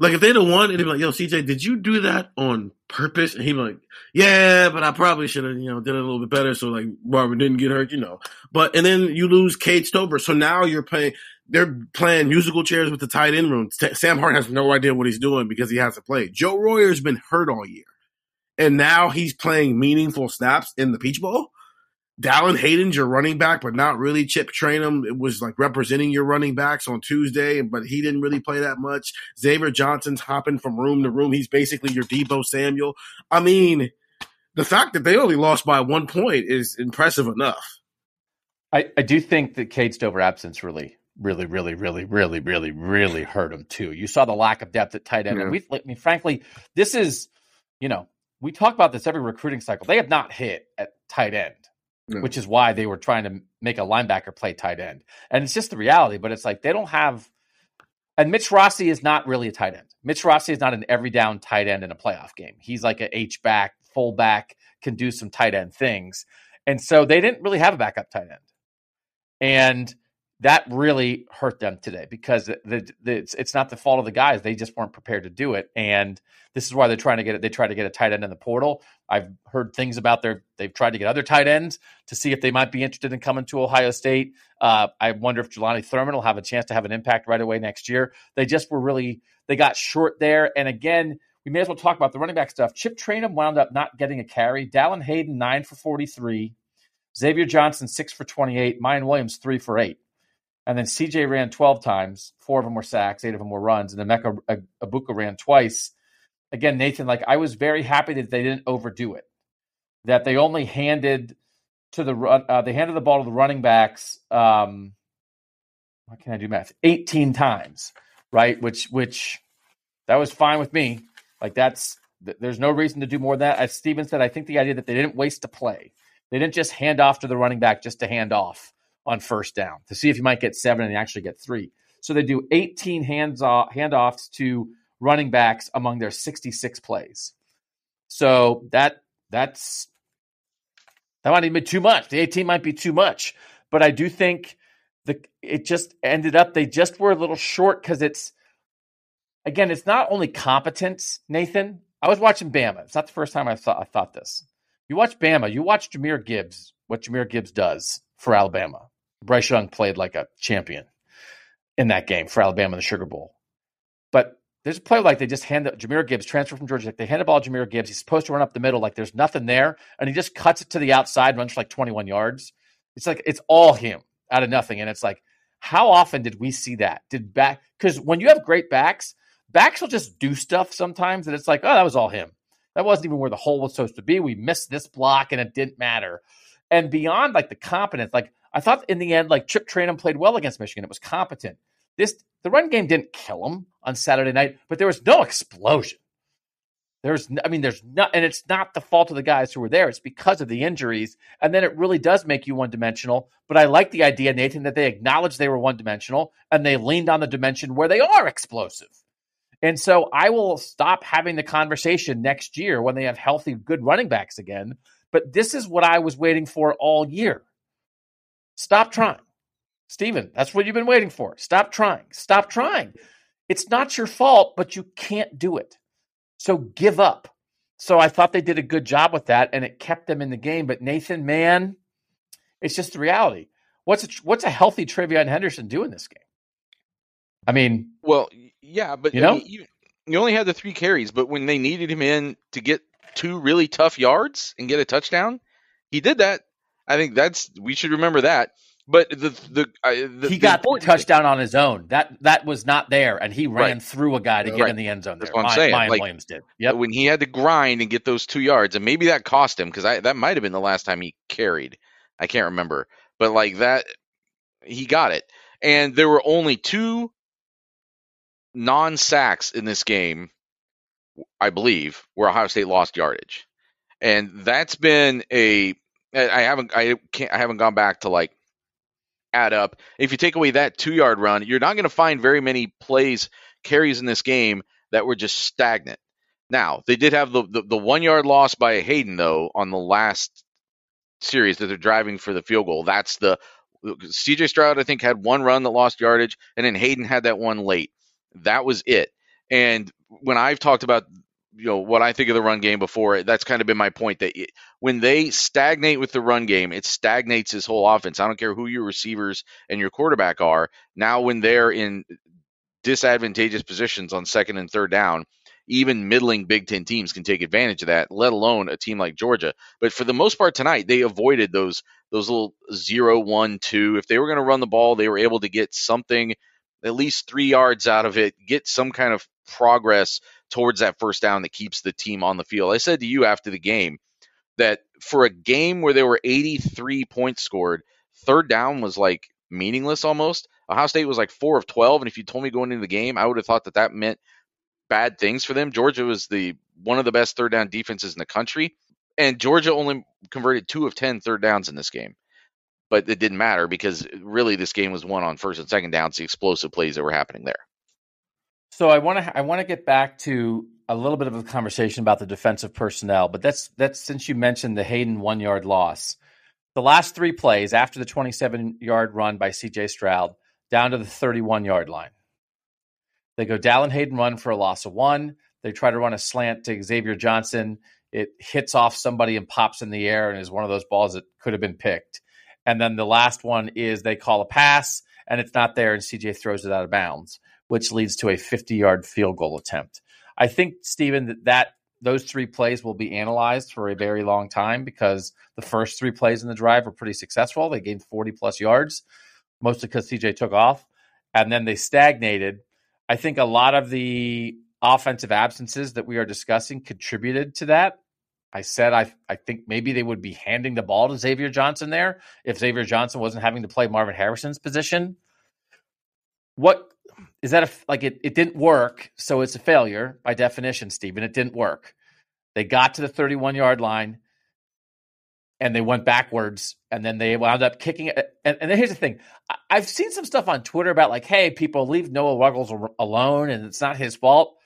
Like if they'd have won, it'd be like, "Yo, CJ, did you do that on purpose?" And he'd be like, "Yeah, but I probably should have, you know, did it a little bit better so like Robert didn't get hurt, you know." But and then you lose Cade Stover, so now you're playing. They're playing musical chairs with the tight end room. Sam Hart has no idea what he's doing because he hasn't played. Joe Royer's been hurt all year, and now he's playing meaningful snaps in the Peach Bowl. Dallan Hayden's your running back, but not really. Chip Trayanum it was like representing your running backs on Tuesday, but he didn't really play that much. Xavier Johnson's hopping from room to room. He's basically your Deebo Samuel. I mean, the fact that they only lost by one point is impressive enough. I, I do think that Cade Stover absence really, really, really, really, really, really, really hurt him too. You saw the lack of depth at tight end. Yeah. we, I mean, frankly, this is, you know, we talk about this every recruiting cycle. They have not hit at tight end no. which is why they were trying to make a linebacker play tight end. And it's just the reality, but it's like they don't have. And Mitch Rossi is not really a tight end. Mitch Rossi is not an every down tight end in a playoff game. He's like a H back, full back, can do some tight end things. And so they didn't really have a backup tight end. And that really hurt them today because the, the, it's, it's not the fault of the guys. They just weren't prepared to do it. And this is why they're trying to get it. They try to get a tight end in the portal. I've heard things about their, they've tried to get other tight ends to see if they might be interested in coming to Ohio State. Uh, I wonder if Jelani Thurman will have a chance to have an impact right away next year. They just were really, they got short there. And again, we may as well talk about the running back stuff. Chip Trayanum wound up not getting a carry. Dallan Hayden, nine for 43. Xavier Johnson, six for 28. Miyan Williams, three for eight. And then CJ ran 12 times. Four of them were sacks, eight of them were runs. And then Emeka Egbuka ran twice. Again, Nathan, like I was very happy that they didn't overdo it, that they only handed to the run, uh, they handed the ball to the running backs. Um, what can I do math? 18 times, right? Which, which that was fine with me. Like that's, there's no reason to do more than that. As Steven said, I think the idea that they didn't waste a play, they didn't just hand off to the running back just to hand off on first down to see if you might get seven and actually get three. So they do 18 hands off, handoffs to running backs among their 66 plays. So that that's that might even be too much. The 18 might be too much, but I do think the it just ended up they just were a little short because it's again it's not only competence. Nathan, I was watching Bama. It's not the first time I thought I thought this. You watch Bama, you watch Jahmyr Gibbs, what Jahmyr Gibbs does for Alabama. Bryce Young played like a champion in that game for Alabama in the Sugar Bowl. But there's a play like they just hand the, Jahmyr Gibbs transfer from Georgia. Like they hand the ball to Jahmyr Gibbs. He's supposed to run up the middle like there's nothing there, and he just cuts it to the outside, runs for like 21 yards. It's like it's all him out of nothing, and it's like how often did we see that? Did back because when you have great backs, backs will just do stuff sometimes, and it's like oh that was all him. That wasn't even where the hole was supposed to be. We missed this block, and it didn't matter. And beyond like the competence, like I thought in the end, like Chip Trayanum played well against Michigan. It was competent. This the run game didn't kill him on Saturday night, but there was no explosion. There's, I mean, there's not, and it's not the fault of the guys who were there. It's because of the injuries. And then it really does make you one dimensional. But I like the idea, Nathan, that they acknowledged they were one dimensional and they leaned on the dimension where they are explosive. And so I will stop having the conversation next year when they have healthy, good running backs again. But this is what I was waiting for all year. Stop trying. Steven, that's what you've been waiting for. Stop trying. Stop trying. It's not your fault, but you can't do it. So give up. So I thought they did a good job with that, and it kept them in the game. But Nathan, man, it's just the reality. What's a, what's a healthy TreVeyon Henderson do in this game? I mean, well, yeah, but you know, you, you only had the three carries, but when they needed him in to get two really tough yards and get a touchdown, he did that. I think that's we should remember that. But the the, uh, the he got the touchdown on his own. That that was not there, and he ran Right. through a guy to get Right. in the end zone. That's what I'm Miyan- saying. Miyan Like, Williams did. Yep. when he had to grind and get those two yards, and maybe that cost him because that might have been the last time he carried. I can't remember, but like that, he got it. And there were only two non sacks in this game, I believe, where Ohio State lost yardage, and that's been a. I haven't. I can't. I haven't gone back to like add up. If you take away that two yard run, you're not going to find very many plays carries in this game that were just stagnant. Now they did have the, the, the one yard loss by Hayden though on the last series that they're driving for the field goal. That's the CJ Stroud I think had one run that lost yardage, and then Hayden had that one late. That was it. And when I've talked about you know what I think of the run game before, that's kind of been my point that it, when they stagnate with the run game, it stagnates his whole offense. I don't care who your receivers and your quarterback are. Now when they're in disadvantageous positions on second and third down, even middling Big Ten teams can take advantage of that, let alone a team like Georgia. But for the most part tonight, they avoided those those little zero, one, two. If they were going to run the ball, they were able to get something, at least three yards out of it, get some kind of progress towards that first down that keeps the team on the field. I said to you after the game that for a game where there were 83 points scored, third down was like meaningless almost. Ohio State was like four of 12, and if you told me going into the game, I would have thought that that meant bad things for them. Georgia was the one of the best third down defenses in the country, and Georgia only converted two of 10 third downs in this game. But it didn't matter because really this game was won on first and second downs, the explosive plays that were happening there. So I want to I want to get back to a little bit of a conversation about the defensive personnel, but that's that's since you mentioned the Hayden one yard loss. The last three plays after the 27 yard run by CJ Stroud down to the 31 yard line. They go Dallan Hayden run for a loss of one. They try to run a slant to Xavier Johnson. It hits off somebody and pops in the air and is one of those balls that could have been picked. And then the last one is they call a pass and it's not there and CJ throws it out of bounds, which leads to a 50 yard field goal attempt. I think, Stephen, that, that those three plays will be analyzed for a very long time because the first three plays in the drive were pretty successful. They gained 40 plus yards, mostly because CJ took off, and then they stagnated. I think a lot of the offensive absences that we are discussing contributed to that. I said I I think maybe they would be handing the ball to Xavier Johnson there if Xavier Johnson wasn't having to play Marvin Harrison's position. What is that? A, like it, it didn't work, so it's a failure by definition, Stephen. It didn't work. They got to the 31 yard line and they went backwards and then they wound up kicking it. And, and here's the thing I've seen some stuff on Twitter about like, hey, people leave Noah Ruggles alone and it's not his fault.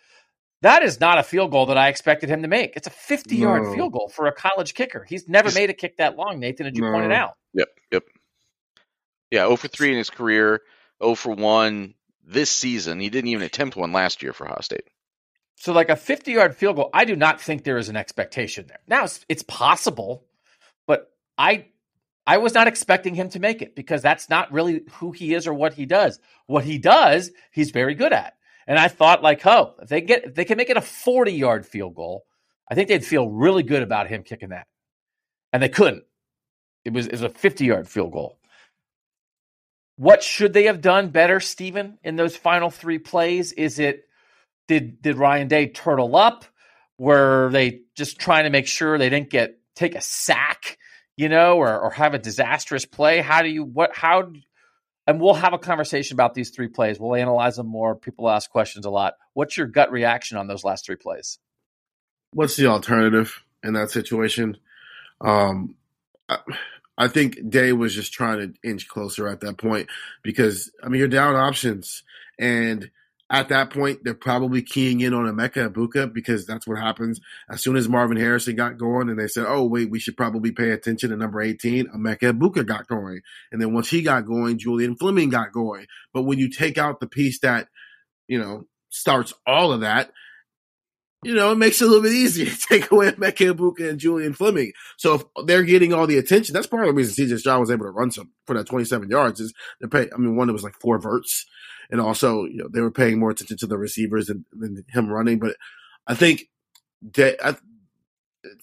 That is not a field goal that I expected him to make. It's a 50 yard No. field goal for a college kicker. He's never made a kick that long, Nathan, as you No. pointed out. Yep, yep. Yeah, 0 for 3 in his career, 0 for 1 this season. He didn't even attempt one last year for Ohio State. So, like a 50 yard field goal, I do not think there is an expectation there. Now, it's, it's possible, but I I was not expecting him to make it because that's not really who he is or what he does. What he does, he's very good at. And I thought, like, oh, if they get if they can make it a 40 yard field goal, I think they'd feel really good about him kicking that. And they couldn't. It was it was a 50 yard field goal. What should they have done better, Stephen, in those final three plays? Is it did did Ryan Day turtle up? Were they just trying to make sure they didn't get take a sack, you know, or or have a disastrous play? How do you what how and we'll have a conversation about these three plays. We'll analyze them more. People ask questions a lot. What's your gut reaction on those last three plays? What's the alternative in that situation? Um, I, I think Day was just trying to inch closer at that point because I mean you're down options and at that point, they're probably keying in on Emeka Egbuka because that's what happens as soon as Marvin Harrison got going and they said, oh, wait, we should probably pay attention to number 18. Emeka Egbuka got going. And then once he got going, Julian Fleming got going. But when you take out the piece that, you know, starts all of that, you know, it makes it a little bit easier to take away Emeka Egbuka and Julian Fleming. So if they're getting all the attention, that's part of the reason CJ Stroud was able to run some for that 27 yards is they're paying, I mean, one, it was like four verts and also you know they were paying more attention to the receivers than, than him running. But I think that I,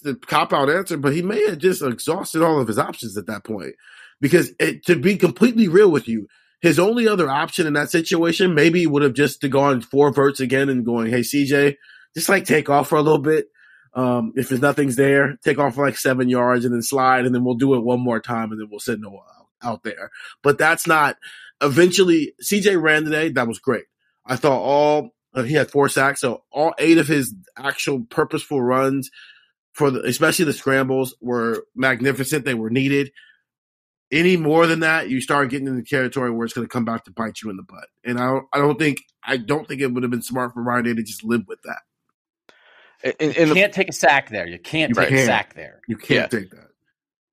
the cop out answer, but he may have just exhausted all of his options at that point. Because it, to be completely real with you, his only other option in that situation maybe would have just gone four verts again and going, "Hey CJ, just like take off for a little bit." Um, if there's nothing's there, take off for like seven yards and then slide, and then we'll do it one more time, and then we'll send Noah out, out there. But that's not eventually CJ ran today. That was great. I thought all uh, he had four sacks, so all eight of his actual purposeful runs for the, especially the scrambles were magnificent. They were needed. Any more than that, you start getting in the territory where it's going to come back to bite you in the butt. And I don't, I don't think, I don't think it would have been smart for Ryan Day to just live with that. And, and you can't the, take a sack there. You can't you take can't. a sack there. You can't yeah. take that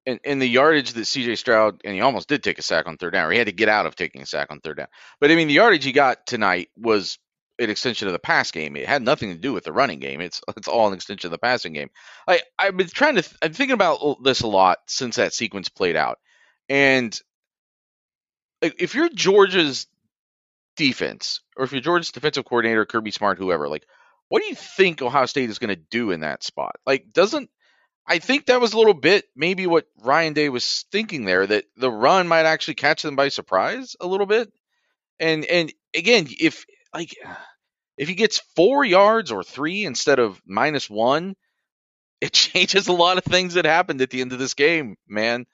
and, and the yardage that CJ Stroud and he almost did take a sack on third down, or he had to get out of taking a sack on third down. But I mean, the yardage he got tonight was an extension of the pass game. It had nothing to do with the running game. It's it's all an extension of the passing game. I I've been trying to th- I'm thinking about this a lot since that sequence played out, and if you're Georgia's defense, or if you're Georgia's defensive coordinator, Kirby Smart, whoever, like, what do you think Ohio State is going to do in that spot? Like, doesn't I think that was a little bit maybe what Ryan Day was thinking there that the run might actually catch them by surprise a little bit. And and again, if like if he gets 4 yards or 3 instead of minus 1, it changes a lot of things that happened at the end of this game, man.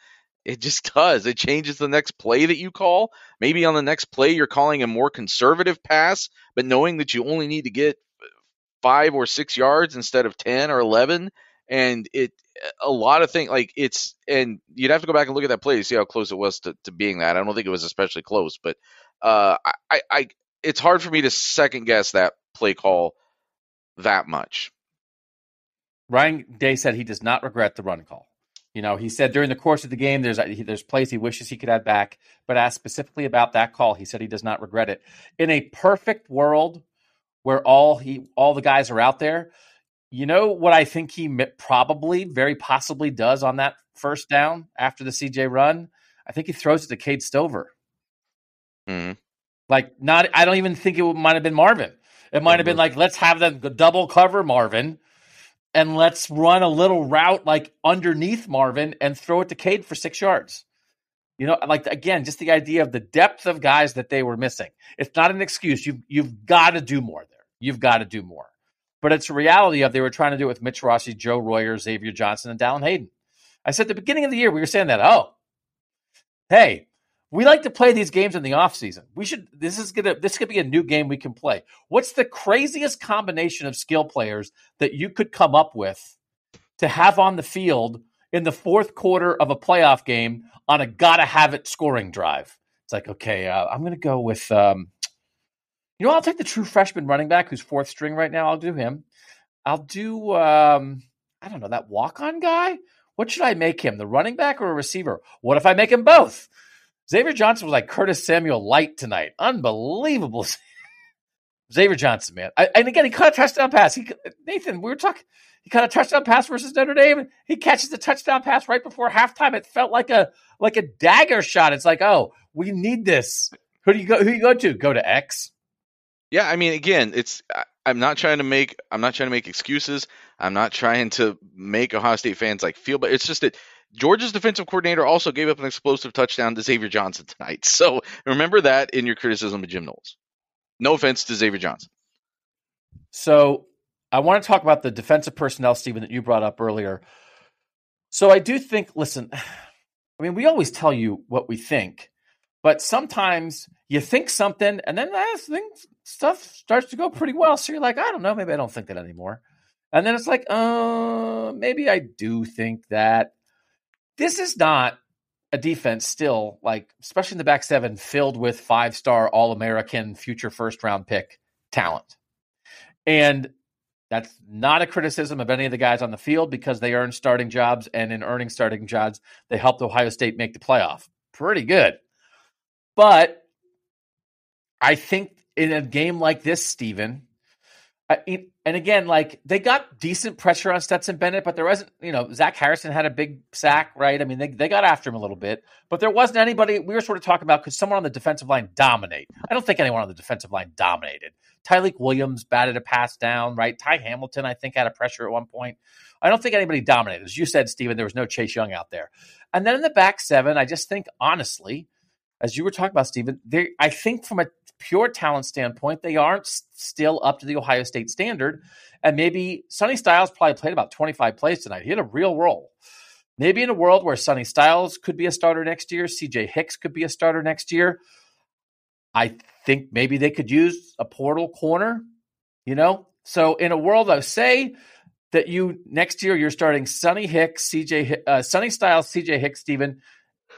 It just does. It changes the next play that you call. Maybe on the next play you're calling a more conservative pass, but knowing that you only need to get 5 or 6 yards instead of 10 or 11 and it a lot of things like it's and you'd have to go back and look at that play to see how close it was to, to being that. I don't think it was especially close, but uh, I, I it's hard for me to second guess that play call that much. Ryan Day said he does not regret the run call. You know, he said during the course of the game, there's there's plays he wishes he could add back, but asked specifically about that call, he said he does not regret it. In a perfect world where all he all the guys are out there, you know what I think he probably, very possibly does on that first down after the CJ run? I think he throws it to Cade Stover. Mm-hmm. Like, not, I don't even think it might have been Marvin. It might have been like, let's have them double cover Marvin and let's run a little route like underneath Marvin and throw it to Cade for six yards. You know, like again, just the idea of the depth of guys that they were missing. It's not an excuse. You've you've got to do more. You've got to do more but it's a reality of they were trying to do it with Mitch Rossi, Joe Royer, Xavier Johnson, and Dallan Hayden. I said at the beginning of the year, we were saying that, oh, hey, we like to play these games in the offseason. We should this is gonna this could be a new game we can play. What's the craziest combination of skill players that you could come up with to have on the field in the fourth quarter of a playoff game on a gotta have it scoring drive? It's like, okay, uh, I'm gonna go with um, you know, I'll take the true freshman running back who's fourth string right now. I'll do him. I'll do um, I don't know that walk on guy. What should I make him? The running back or a receiver? What if I make him both? Xavier Johnson was like Curtis Samuel light tonight. Unbelievable. Xavier Johnson, man. I, and again, he caught a touchdown pass. He, Nathan, we were talking. He caught a touchdown pass versus Notre Dame. He catches the touchdown pass right before halftime. It felt like a like a dagger shot. It's like, oh, we need this. Who do you go? Who you go to? Go to X. Yeah, I mean, again, it's I'm not trying to make I'm not trying to make excuses. I'm not trying to make Ohio State fans like feel, but it's just that Georgia's defensive coordinator also gave up an explosive touchdown to Xavier Johnson tonight. So remember that in your criticism of Jim Knowles. No offense to Xavier Johnson. So I want to talk about the defensive personnel, Stephen, that you brought up earlier. So I do think, listen, I mean, we always tell you what we think, But sometimes you think something, and then that thing, stuff starts to go pretty well. So you're like, I don't know, maybe I don't think that anymore. And then it's like, uh, maybe I do think that. This is not a defense still, like, especially in the back seven, filled with five star All American future first round pick talent. And that's not a criticism of any of the guys on the field because they earned starting jobs, and in earning starting jobs, they helped Ohio State make the playoff. Pretty good. But I think in a game like this, Stephen, and again, like they got decent pressure on Stetson Bennett, but there wasn't, you know, Zach Harrison had a big sack, right? I mean, they, they got after him a little bit, but there wasn't anybody. We were sort of talking about could someone on the defensive line dominate? I don't think anyone on the defensive line dominated. Tyleik Williams batted a pass down, right? Ty Hamilton, I think, had a pressure at one point. I don't think anybody dominated. As you said, Stephen, there was no Chase Young out there. And then in the back seven, I just think, honestly, as you were talking about, Stephen, I think from a pure talent standpoint, they aren't still up to the Ohio State standard. And maybe Sonny Styles probably played about 25 plays tonight. He had a real role. Maybe in a world where Sonny Styles could be a starter next year, CJ Hicks could be a starter next year. I think maybe they could use a portal corner, you know? So in a world of say that you next year you're starting Sonny Hicks, CJ uh, Sonny Styles, CJ Hicks, Stephen,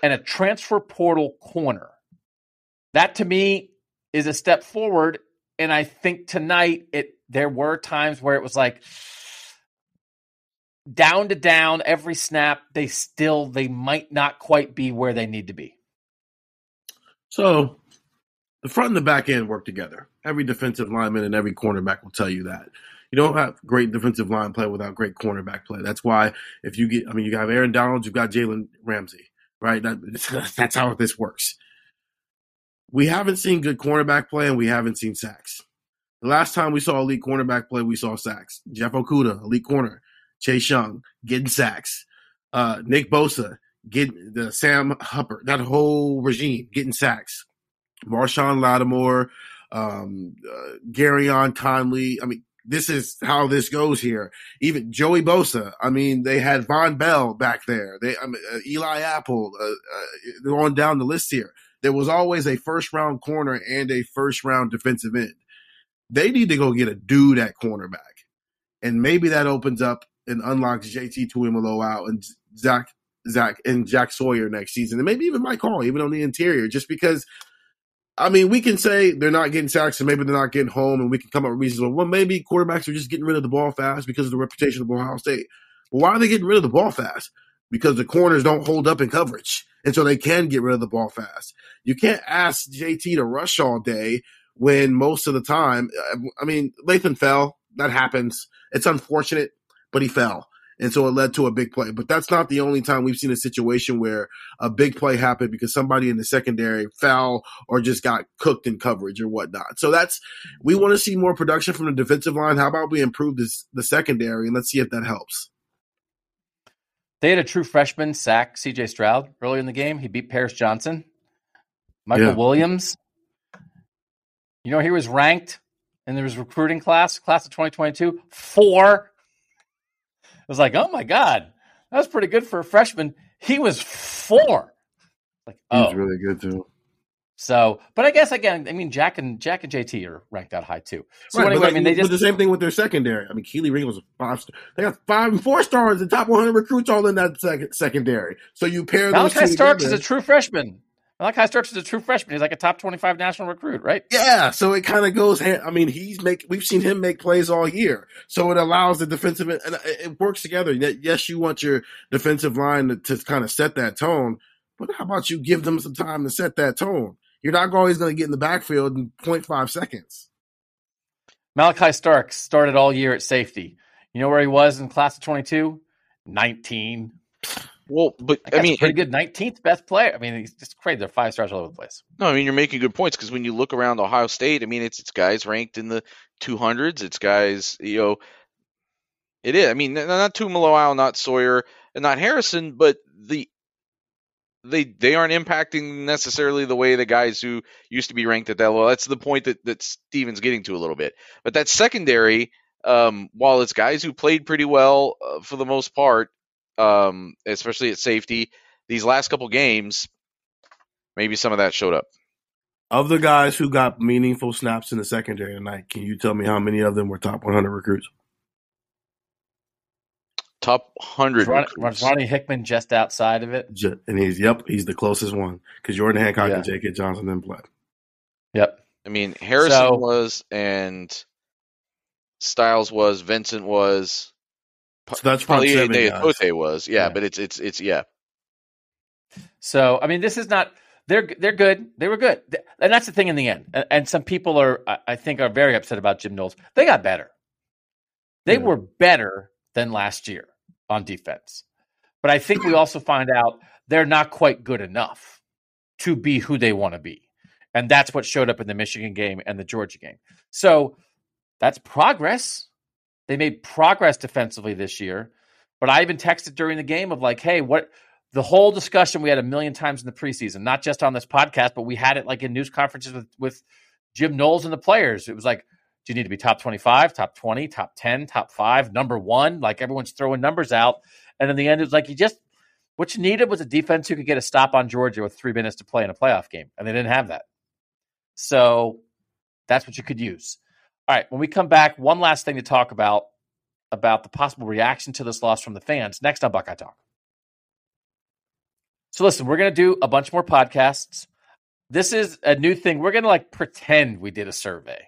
and a transfer portal corner. That to me is a step forward. And I think tonight it there were times where it was like down to down every snap, they still they might not quite be where they need to be. So the front and the back end work together. Every defensive lineman and every cornerback will tell you that. You don't have great defensive line play without great cornerback play. That's why if you get, I mean, you got Aaron Donald, you've got Jalen Ramsey, right? That, that's how this works we haven't seen good cornerback play and we haven't seen sacks. The last time we saw elite cornerback play, we saw sacks. Jeff Okudah, elite corner. Chase Young, getting sacks. Uh, Nick Bosa, getting the Sam Hubbard, that whole regime getting sacks. Marshon Lattimore, um, uh, Gareon Conley. I mean, this is how this goes here. Even Joey Bosa. I mean, they had Vonn Bell back there. They, I mean, uh, Eli Apple. Uh, uh, on down the list here there was always a first round corner and a first round defensive end. They need to go get a dude at cornerback. And maybe that opens up and unlocks JT Tuimoloau out and Zach Zach and Jack Sawyer next season. And maybe even Mike Hall, even on the interior, just because I mean, we can say they're not getting sacks and maybe they're not getting home, and we can come up with reasons. Well, maybe quarterbacks are just getting rid of the ball fast because of the reputation of Ohio State. But why are they getting rid of the ball fast? Because the corners don't hold up in coverage and so they can get rid of the ball fast. You can't ask JT to rush all day when most of the time, I mean, Lathan fell. That happens. It's unfortunate, but he fell. And so it led to a big play. But that's not the only time we've seen a situation where a big play happened because somebody in the secondary fell or just got cooked in coverage or whatnot. So that's, we want to see more production from the defensive line. How about we improve this, the secondary and let's see if that helps. They had a true freshman sack CJ Stroud earlier in the game. He beat Paris Johnson. Mykel yeah. Williams. You know, he was ranked in his recruiting class, class of 2022, four. Was like, oh my God, that was pretty good for a freshman. He was four. Like, oh. He's really good too. So, but I guess again, I mean, Jack and Jack and JT are ranked out high too. So right, anyway, I mean, they just the same thing with their secondary. I mean, Kelee Ringo was a five star. They got five and four stars, the top 100 recruits all in that second secondary. So you pair those. Malaki Starks is a true freshman. Malaki Starks is a true freshman. He's like a top 25 national recruit, right? Yeah. So it kind of goes. I mean, he's make. We've seen him make plays all year, so it allows the defensive and it works together. Yes, you want your defensive line to, to kind of set that tone, but how about you give them some time to set that tone? You're not always going to get in the backfield in 0.5 seconds. Malaki Starks started all year at safety. You know where he was in class of 22? 19. Well, but I mean, pretty good 19th best player. I mean, he's just crazy. They're five stars all over the place. No, I mean, you're making good points because when you look around Ohio State, I mean, it's it's guys ranked in the 200s. It's guys, you know, it is. I mean, not Tuimoloau, not Sawyer, and not Harrison, but the they they aren't impacting necessarily the way the guys who used to be ranked at that level. That's the point that that Steven's getting to a little bit. But that secondary, um, while it's guys who played pretty well uh, for the most part, um, especially at safety, these last couple games, maybe some of that showed up. Of the guys who got meaningful snaps in the secondary tonight, can you tell me how many of them were top 100 recruits? Top 100 Ron, recruits. Ronnie Hickman just outside of it. Ju- And he's, yep, he's the closest one because Jordan Hancock Yeah. and J.K. Johnson didn't play. Yep. I mean, Harrison So- was, and Styles was, Vincent was, So that's probably seven guys. Was. Yeah, Yeah. but it's it's it's yeah. So I mean, this is not. They're they're good. They were good, and that's the thing in the end. And, some people are, I- I think, are very upset about Jim Knowles. They got better. They Yeah. were better than last year on defense, but I think we also find out they're not quite good enough to be who they want to be, and that's what showed up in the Michigan game and the Georgia game. So that's progress. They made progress defensively this year, but I even texted during the game of like, hey, what the whole discussion we had a million times in the preseason, not just on this podcast, but we had it like in news conferences with, with Jim Knowles and the players. It was like, do you need to be top 25, top 20, top 10, top five, number one? Like everyone's throwing numbers out. And in the end, it was like, you just, what you needed was a defense who could get a stop on Georgia with three minutes to play in a playoff game. And they didn't have that. So that's what you could use. All right. When we come back, one last thing to talk about about the possible reaction to this loss from the fans next on Buckeye Talk. So listen, we're going to do a bunch more podcasts. This is a new thing. We're going to like pretend we did a survey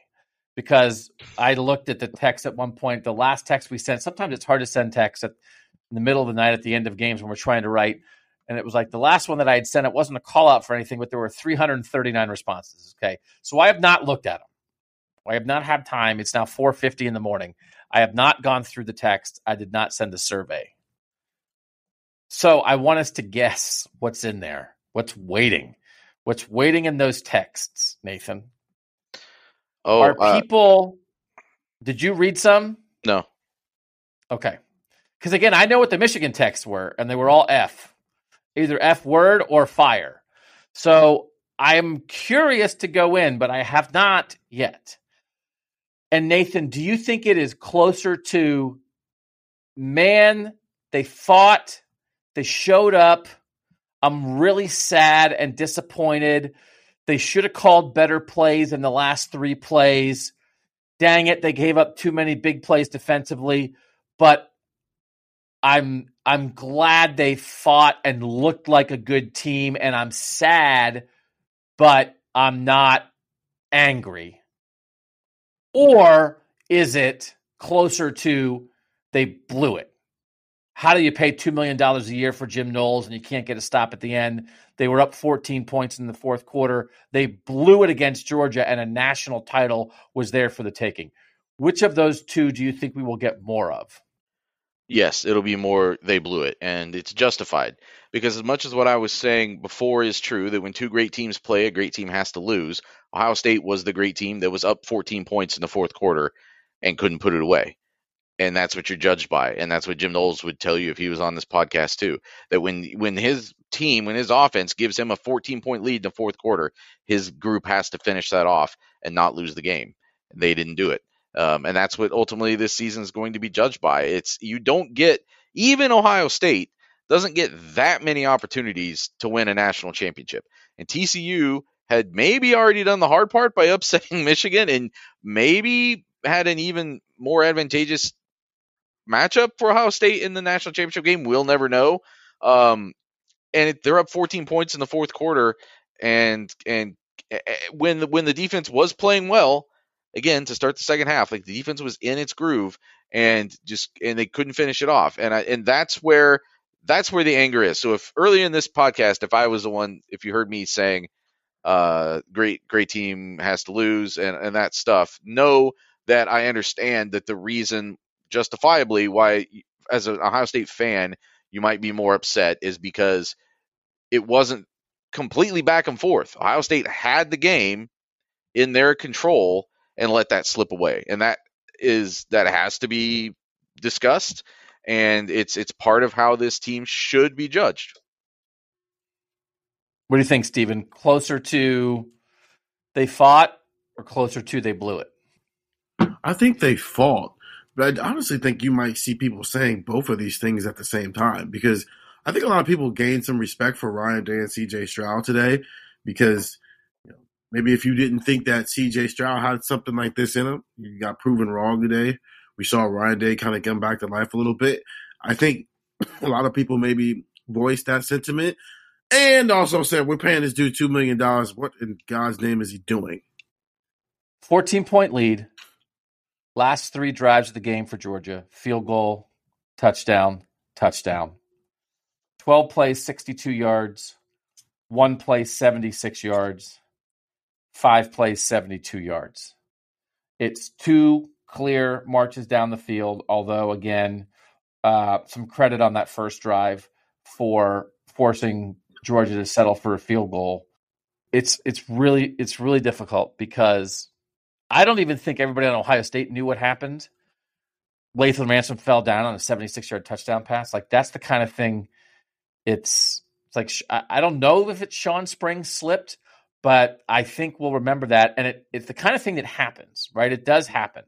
because I looked at the text at one point. The last text we sent, sometimes it's hard to send text at, in the middle of the night at the end of games when we're trying to write. And it was like the last one that I had sent, it wasn't a call out for anything, but there were 339 responses. Okay. So I have not looked at them. I have not had time. It's now 4:50 in the morning. I have not gone through the text. I did not send a survey. So I want us to guess what's in there. What's waiting? What's waiting in those texts, Nathan? Oh, Are uh, people Did you read some? no. Okay. Cuz again, I know what the Michigan texts were and they were all F. Either F word or fire. So I'm curious to go in, but I have not yet. And Nathan, do you think it is closer to man, they fought, they showed up. I'm really sad and disappointed. They should have called better plays in the last three plays. Dang it, they gave up too many big plays defensively, but I'm I'm glad they fought and looked like a good team and I'm sad, but I'm not angry. Or is it closer to they blew it? How do you pay $2 million a year for Jim Knowles and you can't get a stop at the end? They were up 14 points in the fourth quarter. They blew it against Georgia, and a national title was there for the taking. Which of those two do you think we will get more of? Yes, it'll be more they blew it, and it's justified because as much as what I was saying before is true that when two great teams play, a great team has to lose. Ohio State was the great team that was up 14 points in the fourth quarter and couldn't put it away. And that's what you're judged by, and that's what Jim Knowles would tell you if he was on this podcast too. That when when his team, when his offense gives him a 14 point lead in the fourth quarter, his group has to finish that off and not lose the game. They didn't do it. Um, and that's what ultimately this season is going to be judged by. It's you don't get even Ohio State doesn't get that many opportunities to win a national championship. And TCU had maybe already done the hard part by upsetting Michigan and maybe had an even more advantageous matchup for Ohio State in the national championship game. We'll never know. Um, and it, they're up 14 points in the fourth quarter, and and eh, eh, when the, when the defense was playing well, again to start the second half, like the defense was in its groove and just and they couldn't finish it off, and I, and that's where that's where the anger is. So if earlier in this podcast, if I was the one, if you heard me saying, uh, great great team has to lose and and that stuff, know that I understand that the reason justifiably why as an Ohio State fan you might be more upset is because it wasn't completely back and forth. Ohio State had the game in their control and let that slip away. And that is that has to be discussed and it's it's part of how this team should be judged. What do you think, Stephen? Closer to they fought or closer to they blew it? I think they fought, but I honestly think you might see people saying both of these things at the same time because I think a lot of people gained some respect for Ryan Day and CJ Stroud today because you know, maybe if you didn't think that CJ Stroud had something like this in him, you got proven wrong today. We saw Ryan Day kind of come back to life a little bit. I think a lot of people maybe voiced that sentiment and also said, we're paying this dude $2 million. What in God's name is he doing? 14 point lead. Last three drives of the game for Georgia field goal, touchdown, touchdown. 12 plays, 62 yards. One play, 76 yards. Five plays, 72 yards. It's two clear marches down the field, although, again, uh, some credit on that first drive for forcing Georgia to settle for a field goal. It's it's really it's really difficult because I don't even think everybody on Ohio State knew what happened. Lathan Ransom fell down on a 76 yard touchdown pass. Like that's the kind of thing. It's it's like I don't know if it's Shawn Springs slipped, but I think we'll remember that. And it, it's the kind of thing that happens, right? It does happen.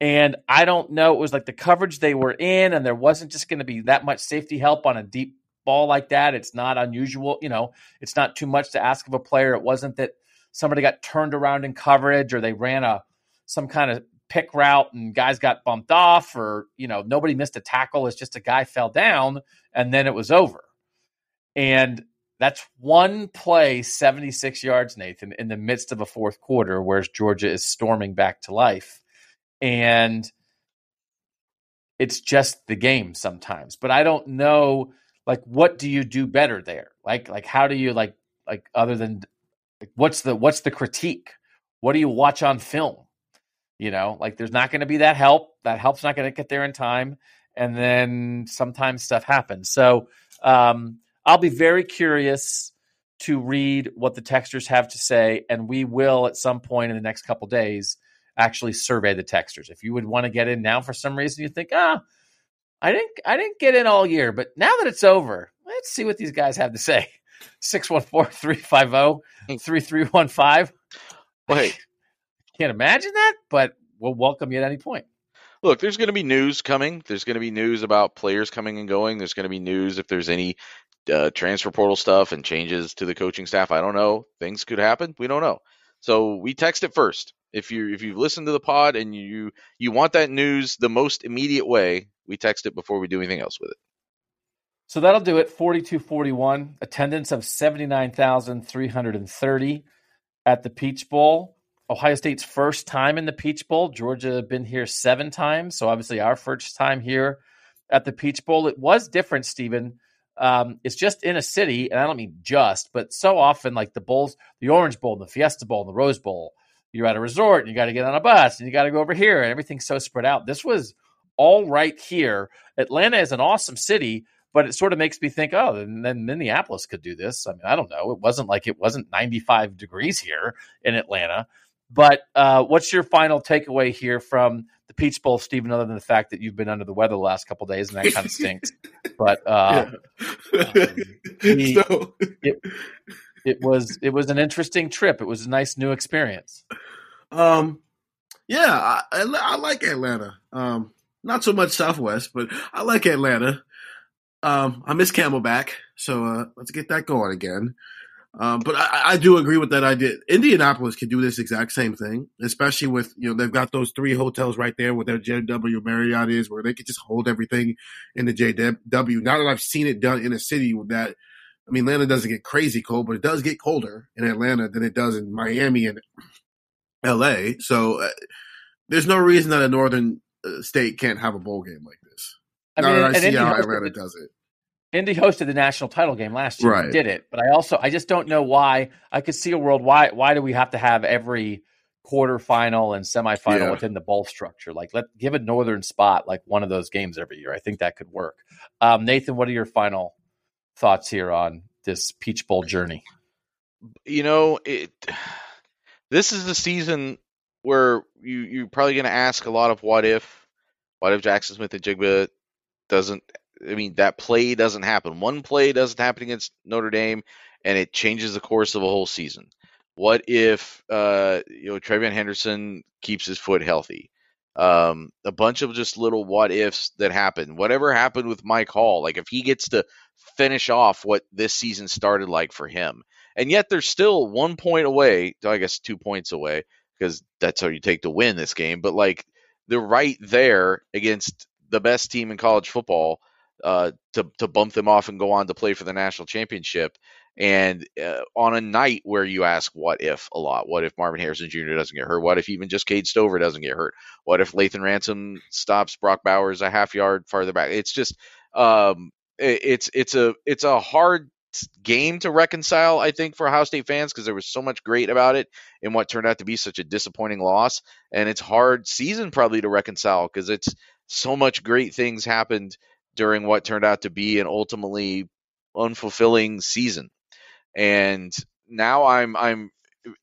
And I don't know. It was like the coverage they were in, and there wasn't just going to be that much safety help on a deep ball like that. It's not unusual. You know, it's not too much to ask of a player. It wasn't that somebody got turned around in coverage or they ran a some kind of pick route and guys got bumped off or you know nobody missed a tackle it's just a guy fell down and then it was over and that's one play 76 yards nathan in the midst of a fourth quarter whereas georgia is storming back to life. And it's just the game sometimes but i don't know like what do you do better there? Like like how do you like like other than like what's the what's the critique? What do you watch on film? You know like there's not going to be that help. That help's not going to get there in time. And then sometimes stuff happens. So um, i'll be very curious to read what the texters have to say and we will at some point in the next couple days actually survey the texters if you would want to get in now for some reason you think ah I didn't I didn't get in all year, but now that it's over, let's see what these guys have to say. 614-350-3315. Wait. Can't imagine that, but we'll welcome you at any point. Look, there's going to be news coming. There's going to be news about players coming and going. There's going to be news if there's any uh, transfer portal stuff and changes to the coaching staff. I don't know. Things could happen. We don't know. So we text it first. If you if you've listened to the pod and you you want that news the most immediate way, we text it before we do anything else with it. So that'll do it. 4241, attendance of 79,330 at the Peach Bowl. Ohio State's first time in the Peach Bowl. Georgia been here seven times. So obviously our first time here at the Peach Bowl. It was different, Stephen. Um, it's just in a city, and I don't mean just, but so often like the bowls, the Orange Bowl, and the Fiesta Bowl, and the Rose Bowl, you're at a resort and you got to get on a bus and you got to go over here and everything's so spread out. This was all right here. Atlanta is an awesome city, but it sort of makes me think, oh, then, then Minneapolis could do this. I mean, I don't know. It wasn't like it wasn't 95 degrees here in Atlanta. But uh, what's your final takeaway here from the Peach Bowl, Stephen? Other than the fact that you've been under the weather the last couple days and that kind of stinks, but uh, um, the, so. it, it was it was an interesting trip. It was a nice new experience. Um, yeah, I, I, I like Atlanta. Um, not so much Southwest, but I like Atlanta. Um, I miss Camelback, so uh, let's get that going again. Um, but I, I, do agree with that idea. Indianapolis could do this exact same thing, especially with you know they've got those three hotels right there where their JW Marriott is, where they could just hold everything in the JW. Now that I've seen it done in a city with that, I mean Atlanta doesn't get crazy cold, but it does get colder in Atlanta than it does in Miami and L.A. So uh, there's no reason that a northern state can't have a bowl game like this. I mean, I see how Atlanta does it. Indy hosted the national title game last year. Right. Did it, but I also I just don't know why. I could see a world why why do we have to have every quarterfinal and semifinal yeah. within the bowl structure? Like let give a northern spot like one of those games every year. I think that could work. Um, Nathan, what are your final thoughts here on this Peach Bowl journey? You know, it. This is the season where you you're probably going to ask a lot of what if, what if Jaxon Smith-Njigba doesn't. I mean, that play doesn't happen. One play doesn't happen against Notre Dame, and it changes the course of a whole season. What if uh, you know TreVeyon Henderson keeps his foot healthy? Um, a bunch of just little what ifs that happen. Whatever happened with Mike Hall, like if he gets to finish off what this season started like for him, and yet they're still one point away. I guess two points away because that's how you take to win this game. But like they're right there against the best team in college football uh, to to bump them off and go on to play for the national championship. And uh, on a night where you ask, what if a lot? What if Marvin Harrison Jr. doesn't get hurt? What if even just Cade Stover doesn't get hurt? What if Lathan Ransom stops Brock Bowers a half yard farther back? It's just, um, it, it's it's a it's a hard game to reconcile, I think, for Ohio State fans because there was so much great about it in what turned out to be such a disappointing loss, and it's hard season probably to reconcile because it's so much great things happened during what turned out to be an ultimately unfulfilling season. And now I'm I'm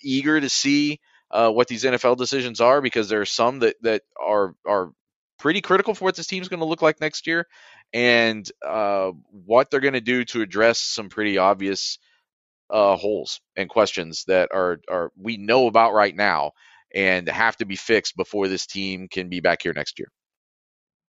eager to see uh, what these NFL decisions are because there are some that that are are pretty critical for what this team's going to look like next year and uh, what they're going to do to address some pretty obvious uh, holes and questions that are are we know about right now and have to be fixed before this team can be back here next year.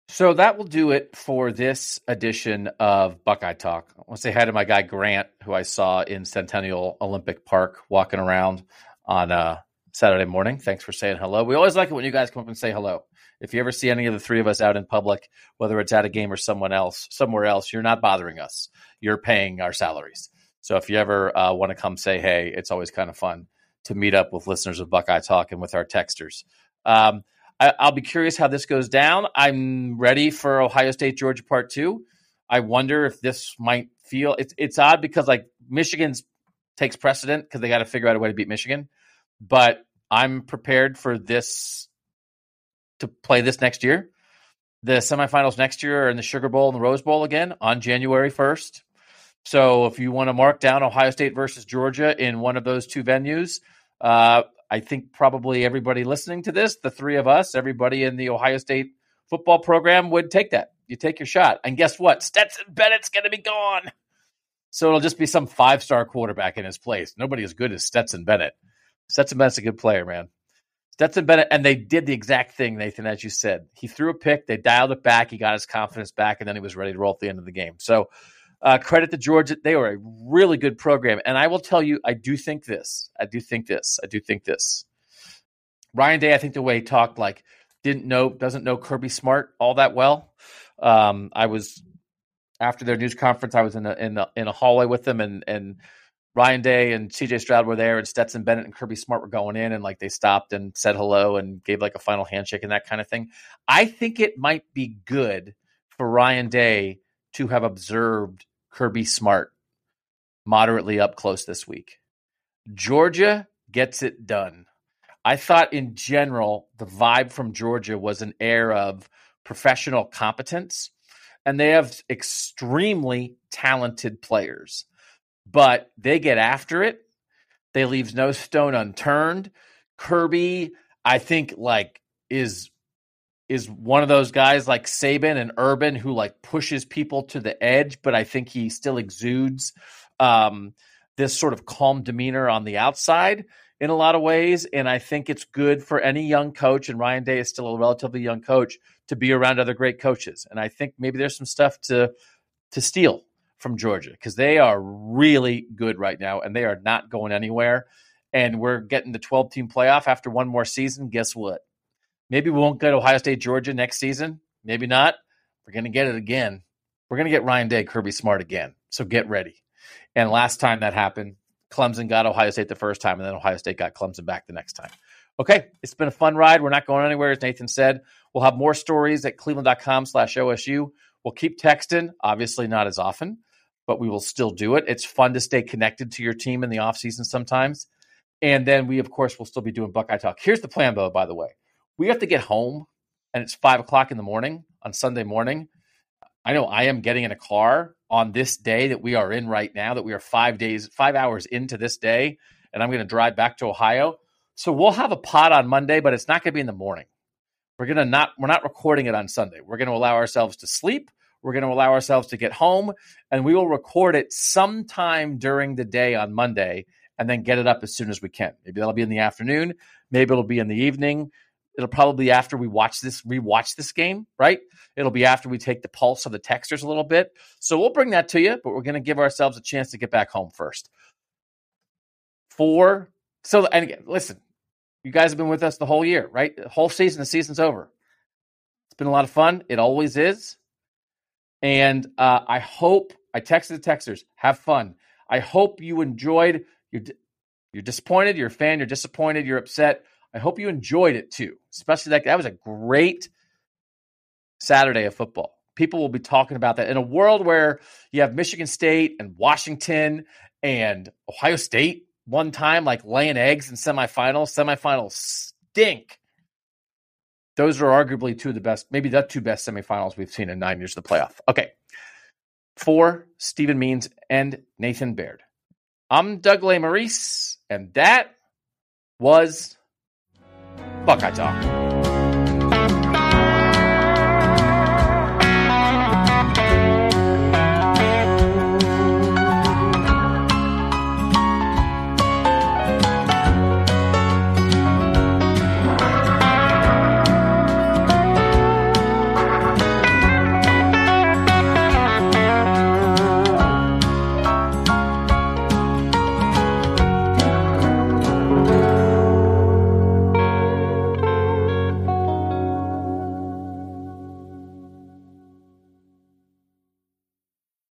So that will do it for this edition of Buckeye Talk. I want to say hi to my guy Grant, who I saw in Centennial Olympic Park walking around on uh, Saturday morning. Thanks for saying hello. We always like it when you guys come up and say hello. If you ever see any of the three of us out in public, whether it's at a game or someone else, somewhere else, you're not bothering us. You're paying our salaries. So if you ever uh, want to come say hey, it's always kind of fun to meet up with listeners of Buckeye Talk and with our texters. Um, I, will be curious how this goes down. I'm ready for Ohio State Georgia Part Two. I wonder if this might feel it's it's odd because like Michigan's takes precedent because they got to figure out a way to beat Michigan, but I'm prepared for this to play this next year. The semifinals next year are in the Sugar Bowl and the Rose Bowl again on January 1st. So if you want to mark down Ohio State versus Georgia in one of those two venues, uh, I think probably everybody listening to this, the three of us, everybody in the Ohio State football program would take that. You take your shot. And guess what? Stetson Bennett's going to be gone. So it'll just be some five star quarterback in his place. Nobody as good as Stetson Bennett. Stetson Bennett's a good player, man. Stetson Bennett, and they did the exact thing, Nathan, as you said. He threw a pick, they dialed it back, he got his confidence back, and then he was ready to roll at the end of the game. So uh, credit to Georgia. They were a really good program. And I will tell you, I do think this. I do think this. I do think this. Ryan Day, I think the way he talked, like, didn't know, doesn't know Kirby Smart all that well. Um, I was after their news conference, I was in a in a, in a hallway with them, and and Ryan Day and CJ Stroud were there, and Stetson Bennett and Kirby Smart were going in, and like they stopped and said hello and gave like a final handshake and that kind of thing. I think it might be good for Ryan Day to have observed Kirby Smart moderately up close this week. Georgia gets it done. I thought in general, the vibe from Georgia was an air of professional competence, and they have extremely talented players, but they get after it. They leaves no stone unturned. Kirby, I think, like is is one of those guys like Saban and Urban who like pushes people to the edge, but I think he still exudes um, this sort of calm demeanor on the outside in a lot of ways. And I think it's good for any young coach, and Ryan Day is still a relatively young coach, to be around other great coaches. And I think maybe there's some stuff to to steal from Georgia because they are really good right now and they are not going anywhere. And we're getting the 12 team playoff after one more season. Guess what? Maybe we won't get Ohio State, Georgia next season. Maybe not. We're going to get it again. We're going to get Ryan Day, Kirby Smart again. So get ready. And last time that happened, Clemson got Ohio State the first time, and then Ohio State got Clemson back the next time. Okay, it's been a fun ride. We're not going anywhere, as Nathan said. We'll have more stories at cleveland.com slash OSU. We'll keep texting, obviously not as often, but we will still do it. It's fun to stay connected to your team in the offseason sometimes. And then we, of course, will still be doing Buckeye Talk. Here's the plan, though, by the way we have to get home and it's five o'clock in the morning on Sunday morning. I know I am getting in a car on this day that we are in right now, that we are five days, five hours into this day, and I'm going to drive back to Ohio. So we'll have a pod on Monday, but it's not going to be in the morning. We're going to not, we're not recording it on Sunday. We're going to allow ourselves to sleep. We're going to allow ourselves to get home, and we will record it sometime during the day on Monday and then get it up as soon as we can. Maybe that'll be in the afternoon. Maybe it'll be in the evening. It'll probably after we watch this, rewatch this game, right? It'll be after we take the pulse of the texters a little bit. So we'll bring that to you, but we're going to give ourselves a chance to get back home first. Four. So, and again, listen, you guys have been with us the whole year, right? The whole season, the season's over. It's been a lot of fun. It always is. And uh, I hope I texted the texters, have fun. I hope you enjoyed. You're disappointed. You're a fan. You're disappointed. You're upset. I hope you enjoyed it too. Especially that that was a great Saturday of football. People will be talking about that in a world where you have Michigan State and Washington and Ohio State one time like laying eggs in semifinals. Semifinals stink. Those are arguably two of the best, maybe the two best semifinals we've seen in nine years of the playoff. Okay. For Stephen Means and Nathan Baird. I'm Doug Lesmerises, and that was Buckeye Talk.